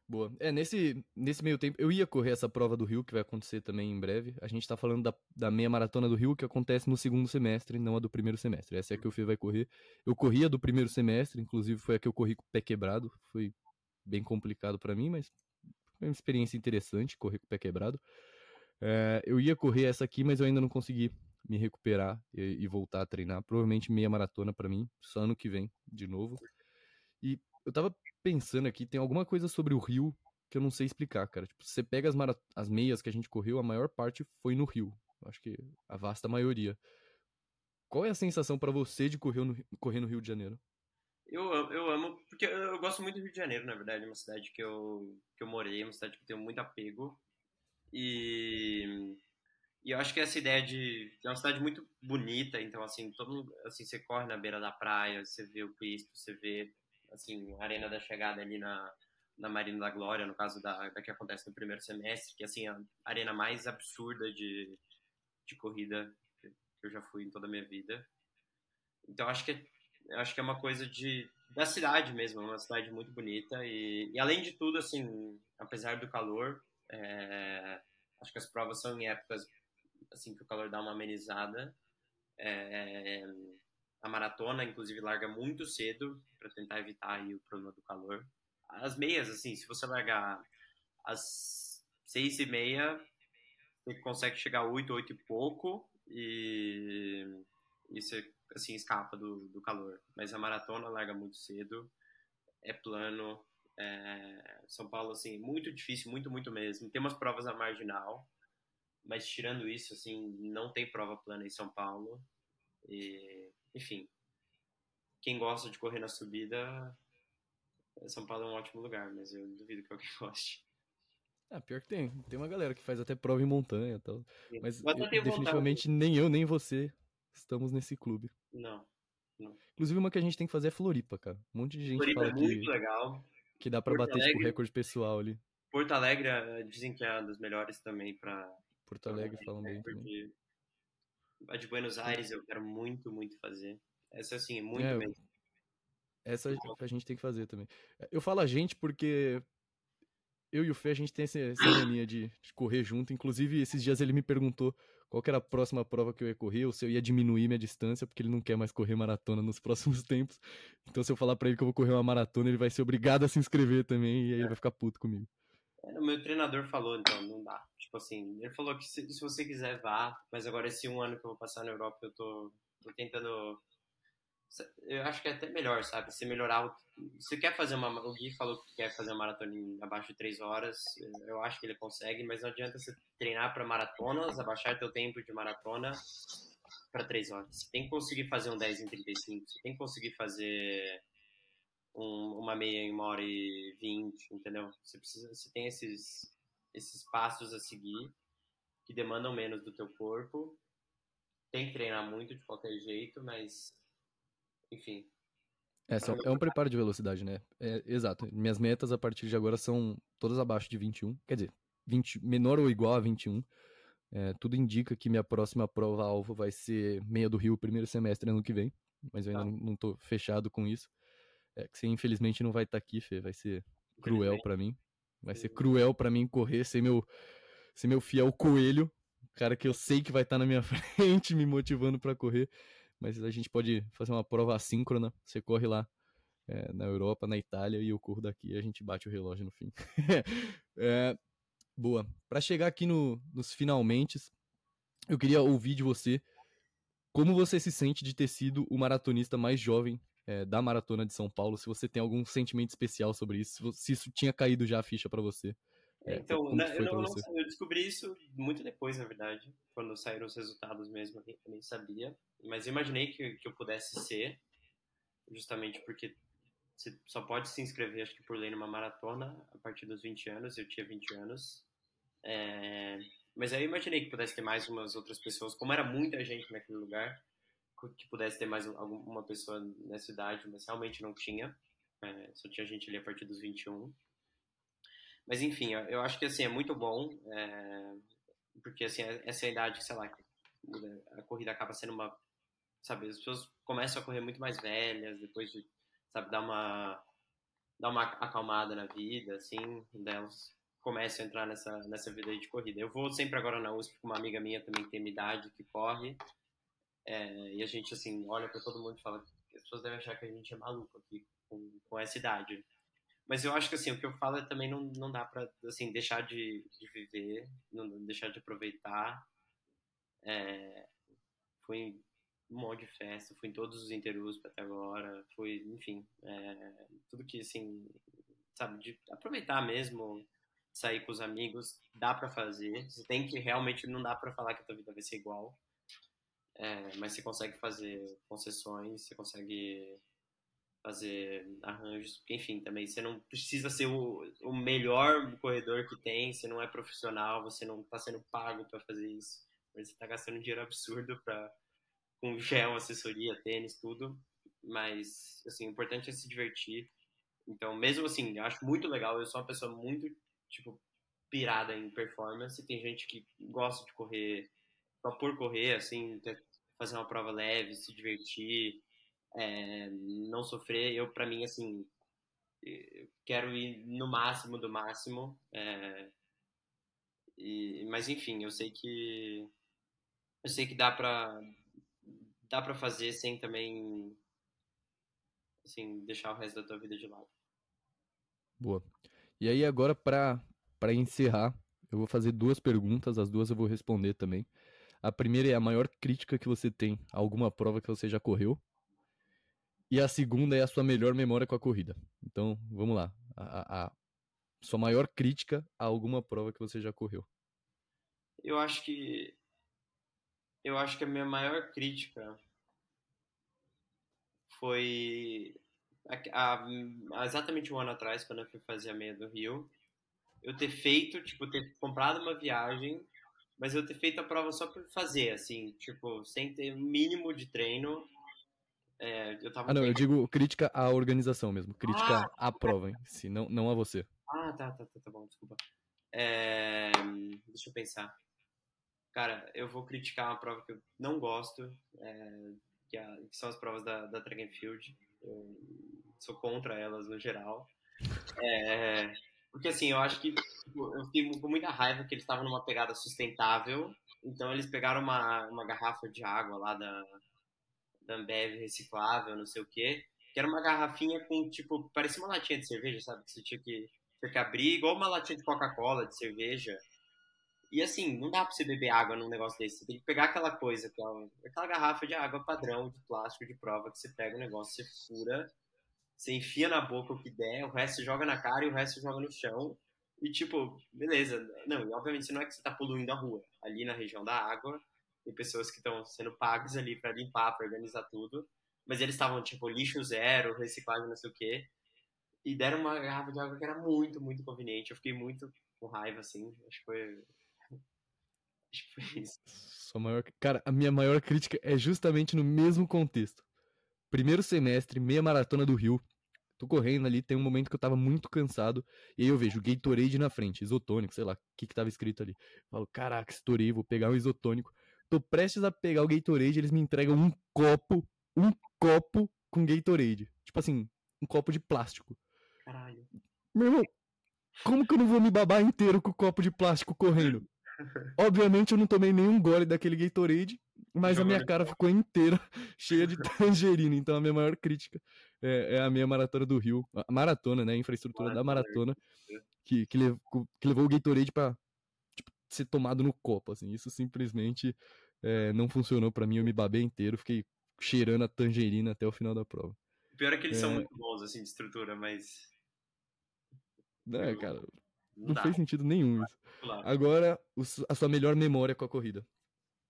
Boa. É, nesse, nesse meio tempo, eu ia correr essa prova do Rio, que vai acontecer também em breve. A gente tá falando da, da meia maratona do Rio, que acontece no segundo semestre, não a do primeiro semestre. Essa é a que o Fê vai correr. Eu corria do primeiro semestre, inclusive foi a que eu corri com o pé quebrado. Foi bem complicado para mim, mas foi uma experiência interessante correr com o pé quebrado. É, eu ia correr essa aqui, mas eu ainda não consegui me recuperar e, e voltar a treinar. Provavelmente meia maratona para mim, só ano que vem, de novo. E eu tava pensando aqui, tem alguma coisa sobre o Rio que eu não sei explicar, cara. Tipo, você pega as, as meias que a gente correu, a maior parte foi no Rio. Acho que a vasta maioria. Qual é a sensação para você de correr no, correr no Rio de Janeiro? Eu, eu amo, porque eu gosto muito do Rio de Janeiro, na verdade. É uma cidade que eu, que eu morei, é uma cidade que eu tenho muito apego. E, e eu acho que essa ideia de. É uma cidade muito bonita, então, assim, todo assim, você corre na beira da praia, você vê o Cristo, você vê, assim, a Arena da Chegada ali na, na Marina da Glória, no caso da, da que acontece no primeiro semestre, que, assim, a arena mais absurda de, de corrida que eu já fui em toda a minha vida. Então, acho que, acho que é uma coisa de, da cidade mesmo, é uma cidade muito bonita e, e além de tudo, assim, apesar do calor, é, acho que as provas são em épocas assim que o calor dá uma amenizada. É, a maratona, inclusive, larga muito cedo para tentar evitar aí, o problema do calor. As meias, assim, se você largar às seis e meia, você consegue chegar a oito, oito e pouco e, e você, assim, escapa do, do calor. Mas a maratona larga muito cedo, é plano, é, São Paulo, assim, muito difícil, muito, muito mesmo. Tem umas provas na marginal, mas tirando isso, assim, não tem prova plana em São Paulo. E, enfim, quem gosta de correr na subida, São Paulo é um ótimo lugar, mas eu duvido que alguém (laughs) goste. Ah, pior que tem. Tem uma galera que faz até prova em montanha e tal. Mas eu, definitivamente nem eu, nem você estamos nesse clube. Não, não. Inclusive uma que a gente tem que fazer é Floripa, cara. Um monte de gente Floripa é muito que... legal. Que dá para bater tipo, recorde pessoal ali. Porto Alegre eh, dizem que é uma das melhores também para Porto Alegre falam bem também. A de Buenos Aires eu quero muito, muito fazer. Essa assim, é muito é, bem. Essa a gente tem que fazer também. Eu falo a gente porque eu e o Fê, a gente tem essa, essa mania de, de, correr junto. Inclusive, esses dias ele me perguntou qual era a próxima prova que eu ia correr, ou se eu ia diminuir minha distância, porque ele não quer mais correr maratona nos (laughs) próximos tempos. Então, se eu falar para ele que eu vou correr uma maratona, ele vai ser obrigado a se inscrever também, e aí ele vai ficar puto comigo. É, o meu treinador falou, então, não dá. Tipo assim, ele falou que se, se, você quiser, vá, mas agora esse um ano que eu vou passar na Europa, eu tô, tô tentando eu acho que é até melhor, sabe? Se melhorar. Se quer fazer uma. O Gui falou que quer fazer uma maratona em abaixo de 3 horas. Eu acho que ele consegue, mas não adianta você treinar para maratonas, abaixar teu tempo de maratona para 3 horas. Você tem que conseguir fazer um 10 em 35. Você tem que conseguir fazer um, uma meia em 1 hora e 20, entendeu? Você, precisa, você tem esses, esses passos a seguir que demandam menos do teu corpo. Tem que treinar muito de qualquer jeito, mas enfim. É, são, é um preparo de velocidade, né? É, exato. Minhas metas a partir de agora são todas abaixo de 21. Quer dizer, 20, menor ou igual a 21. É, tudo indica que minha próxima prova-alvo vai ser meia do Rio, primeiro semestre ano que vem. Mas eu ainda tá. não, tô fechado com isso. É, que você infelizmente não vai estar tá aqui, Fê. Vai ser cruel para mim. Vai ser cruel para mim correr, ser meu, ser meu fiel coelho. Cara que eu sei que vai estar tá na minha (laughs) frente, me motivando para correr mas a gente pode fazer uma prova assíncrona. Você corre lá é, na Europa, na Itália, e eu corro daqui e a gente bate o relógio no fim. (laughs) é, boa. Para chegar aqui no, nos finalmente, eu queria ouvir de você como você se sente de ter sido o maratonista mais jovem é, da maratona de São Paulo, se você tem algum sentimento especial sobre isso, se isso tinha caído já a ficha para você. É, então, na, eu, não, não, eu descobri isso muito depois, na verdade, quando saíram os resultados mesmo, eu nem sabia, mas imaginei que, que eu pudesse ser, justamente porque você só pode se inscrever, acho que por lei, numa maratona a partir dos 20 anos, eu tinha 20 anos, é, mas aí eu imaginei que pudesse ter mais umas outras pessoas, como era muita gente naquele lugar, que pudesse ter mais alguma pessoa nessa idade, mas realmente não tinha. É, só tinha gente ali a partir dos 21. Mas enfim, eu acho que assim é muito bom, é, porque assim essa é a idade, sei lá, a corrida acaba sendo uma, sabe, as pessoas começam a correr muito mais velhas depois de, sabe, dar uma dar uma acalmada na vida, assim, delas começam a entrar nessa nessa vida aí de corrida. Eu vou sempre agora na USP com uma amiga minha também que tem minha idade que corre é, e a gente, assim, olha para todo mundo e fala as pessoas devem achar que a gente é maluco aqui com, com essa idade. Mas eu acho que, assim, o que eu falo é também não, não dá para, assim, deixar de, de viver, não deixar de aproveitar. É, fui um monte de festa, fui em todos os interus até agora, fui, enfim, é, tudo que, assim, sabe, de aproveitar mesmo, sair com os amigos, dá para fazer. Você tem que realmente, não dá para falar que a tua vida vai ser igual é, mas você consegue fazer concessões, você consegue fazer arranjos, enfim, também você não precisa ser o, o melhor corredor que tem, você não é profissional, você não está sendo pago para fazer isso, mas você está gastando dinheiro absurdo para com gel, assessoria, tênis, tudo, mas assim, o importante é se divertir. Então, mesmo assim, eu acho muito legal, eu sou uma pessoa muito tipo pirada em performance, tem gente que gosta de correr só por correr, assim, fazer uma prova leve, se divertir, é, não sofrer. Eu, para mim, assim, quero ir no máximo do máximo. É, e, mas enfim, eu sei que eu sei que dá para dá para fazer sem também assim deixar o resto da tua vida de lado. Boa. E aí agora para para encerrar, eu vou fazer duas perguntas, as duas eu vou responder também. A primeira é a maior crítica que você tem a alguma prova que você já correu. E a segunda é a sua melhor memória com a corrida. Então, vamos lá. A, a, sua maior crítica a alguma prova que você já correu. Eu acho que eu acho que a minha maior crítica foi exatamente um ano atrás, quando eu fui fazer a meia do Rio, eu ter feito, tipo, ter comprado uma viagem mas eu ter feito a prova só por fazer, assim, tipo, sem ter o mínimo de treino. É, eu tava ah, não, eu digo crítica à organização mesmo, crítica ah, à prova em si, não, não a você. Ah, tá, tá, tá, tá bom, desculpa. É, deixa eu pensar. Cara, eu vou criticar uma prova que eu não gosto, é, que, a, que, são as provas da, da track and field. Eu sou contra elas no geral. É, porque assim, eu acho que tipo, eu fiquei com muita raiva que eles estavam numa pegada sustentável. Então eles pegaram uma, uma garrafa de água lá da, da Ambev reciclável, não sei o quê. Que era uma garrafinha com, tipo, parecia uma latinha de cerveja, sabe? Que você tinha que, tinha que abrir, igual uma latinha de Coca-Cola, de cerveja. E assim, não dá pra você beber água num negócio desse. Você tem que pegar aquela coisa, aquela, aquela garrafa de água padrão, de plástico, de prova, que você pega o negócio, você fura você enfia na boca o que der, o resto joga na cara e o resto joga no chão. E tipo, beleza. Não, e obviamente não é que você tá poluindo a rua. Ali na região da água, tem pessoas que estão sendo pagas ali para limpar, para organizar tudo. Mas eles estavam tipo lixo zero, reciclagem, não sei o quê. E deram uma garrafa de água que era muito, muito conveniente. Eu fiquei muito com raiva, assim. Acho que foi. (laughs) Acho que foi isso. Sua maior... Cara, a minha maior crítica é justamente no mesmo contexto. Primeiro semestre, meia maratona do Rio. Tô correndo ali, tem um momento que eu tava muito cansado. E aí eu vejo Gatorade na frente, isotônico, sei lá, o que que tava escrito ali. Falo, caraca, estourei, vou pegar um isotônico. Tô prestes a pegar o Gatorade, eles me entregam um copo, um copo com Gatorade. Tipo assim, um copo de plástico. Caralho. Meu irmão, como que eu não vou me babar inteiro com o copo de plástico correndo? (laughs) Obviamente eu não tomei nenhum gole daquele Gatorade, mas a minha cara ficou inteira (laughs) cheia de tangerina. Então a minha maior crítica é, é a minha maratona do Rio. A maratona, né? A infraestrutura maratona. da maratona. Que, que, levou, que levou o Gatorade pra tipo, ser tomado no copo, assim. Isso simplesmente é, não funcionou para mim, eu me babei inteiro, fiquei cheirando a tangerina até o final da prova. O pior é que eles é... são muito bons, assim, de estrutura, mas... É, cara, não, não fez sentido nenhum isso. Claro. Agora, a sua melhor memória com a corrida.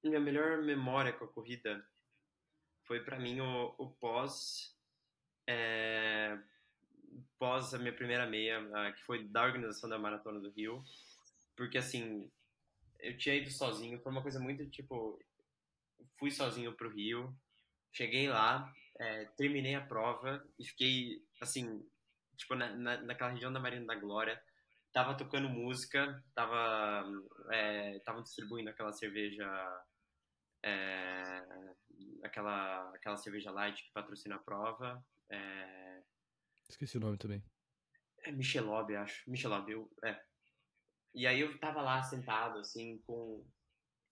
Minha melhor memória com a corrida foi para mim o, o pós... É, pós a minha primeira meia, que foi da organização da Maratona do Rio, porque assim, eu tinha ido sozinho, foi uma coisa muito tipo, fui sozinho pro Rio, cheguei lá, é, terminei a prova e fiquei assim, tipo, na, na, naquela região da Marina da Glória, tava tocando música, tava, é, tava distribuindo aquela cerveja, é, aquela, aquela cerveja light que patrocina a prova, é, Esqueci o nome também. É Michelob, acho. Michelob, eu, é. E aí eu tava lá sentado, assim, com,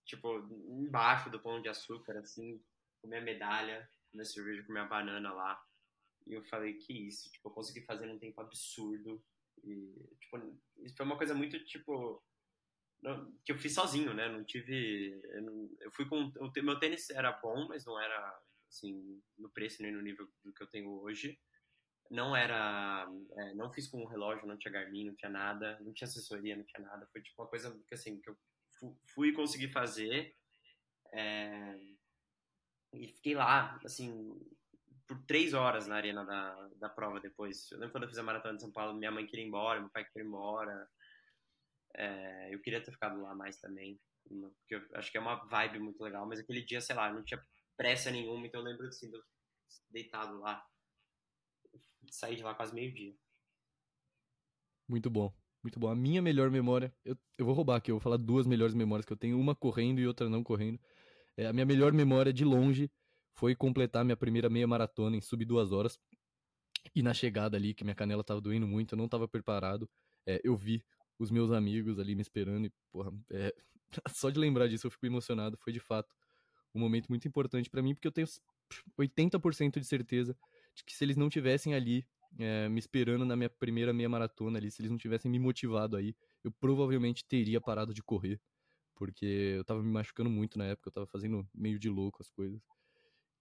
tipo, embaixo do pão de açúcar, assim, com minha medalha, minha cerveja, com minha banana lá. E eu falei, que isso? Tipo, eu consegui fazer num tempo absurdo. E, tipo, isso foi uma coisa muito, tipo, que eu fiz sozinho, né? Não tive. Eu, não, eu fui com. O meu tênis era bom, mas não era, assim, no preço nem no nível do que eu tenho hoje não era. É, não fiz com um relógio, não tinha Garmin, não tinha nada, não tinha assessoria, não tinha nada. Foi tipo uma coisa que assim, que eu fui conseguir fazer. É, e fiquei lá, assim, por três horas na arena da, da prova depois. Eu lembro quando eu fiz a maratona de São Paulo, minha mãe queria ir embora, meu pai queria ir embora. É, eu queria ter ficado lá mais também, porque eu acho que é uma vibe muito legal, mas aquele dia, sei lá, não tinha pressa nenhuma, então eu lembro assim, de eu deitado lá saí de lá quase meio-dia. Muito bom, muito bom. A minha melhor memória, eu, eu vou roubar aqui, eu vou falar duas melhores memórias que eu tenho, uma correndo e outra não correndo. É, a minha melhor memória de longe foi completar minha primeira meia maratona em sub duas horas. E na chegada ali, que minha canela tava doendo muito, eu não tava preparado. É, eu vi os meus amigos ali me esperando e, porra, é, (laughs) só de lembrar disso eu fico emocionado. Foi de fato um momento muito importante para mim, porque eu tenho 80% de certeza de que se eles não tivessem ali é, me esperando na minha primeira meia maratona ali, se eles não tivessem me motivado aí, eu provavelmente teria parado de correr, porque eu tava me machucando muito na época, eu tava fazendo meio de louco as coisas.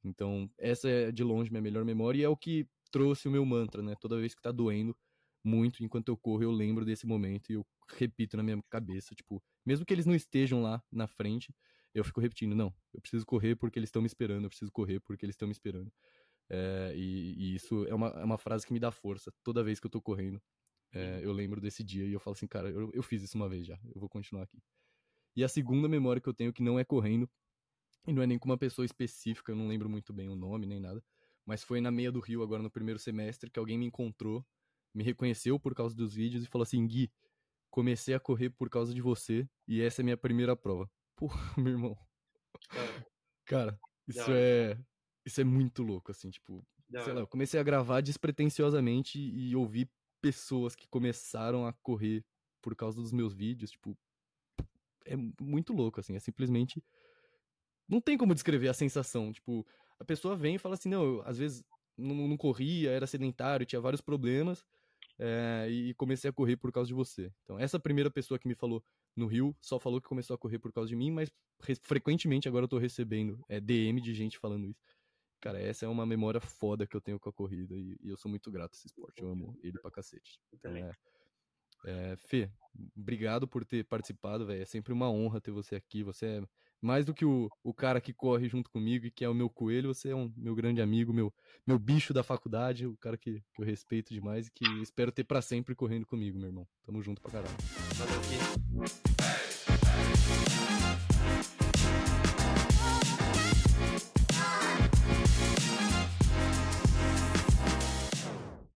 Então, essa é de longe minha melhor memória e é o que trouxe o meu mantra, né? Toda vez que tá doendo muito enquanto eu corro, eu lembro desse momento e eu repito na minha cabeça, tipo, mesmo que eles não estejam lá na frente, eu fico repetindo, não, eu preciso correr porque eles estão me esperando, eu preciso correr porque eles estão me esperando. É, e, e, isso é uma, é uma frase que me dá força toda vez que eu tô correndo. É, eu lembro desse dia e eu falo assim, cara, eu, eu fiz isso uma vez já, eu vou continuar aqui. E a segunda memória que eu tenho que não é correndo, e não é nem com uma pessoa específica, eu não lembro muito bem o nome nem nada, mas foi na meia do Rio, agora no primeiro semestre, que alguém me encontrou, me reconheceu por causa dos vídeos e falou assim: Gui, comecei a correr por causa de você e essa é minha primeira prova. Porra, (laughs) meu irmão. Cara, isso é. Isso é muito louco, assim, tipo. Não. Sei lá, eu comecei a gravar despretensiosamente e ouvir pessoas que começaram a correr por causa dos meus vídeos, tipo. É muito louco, assim, é simplesmente. Não tem como descrever a sensação. Tipo, a pessoa vem e fala assim: não, eu, às vezes não, não corria, era sedentário, tinha vários problemas, é, e comecei a correr por causa de você. Então, essa primeira pessoa que me falou no Rio só falou que começou a correr por causa de mim, mas frequentemente agora eu tô recebendo é, DM de gente falando isso. Cara, essa é uma memória foda que eu tenho com a corrida e, e eu sou muito grato a esse esporte. Eu amo ele pra cacete. Então, é, é, Fê, obrigado por ter participado, velho. É sempre uma honra ter você aqui. Você é mais do que o, o cara que corre junto comigo e que é o meu coelho. Você é um meu grande amigo, meu, meu bicho da faculdade, o cara que, que eu respeito demais e que espero ter para sempre correndo comigo, meu irmão. Tamo junto pra caralho. Valeu, Fê.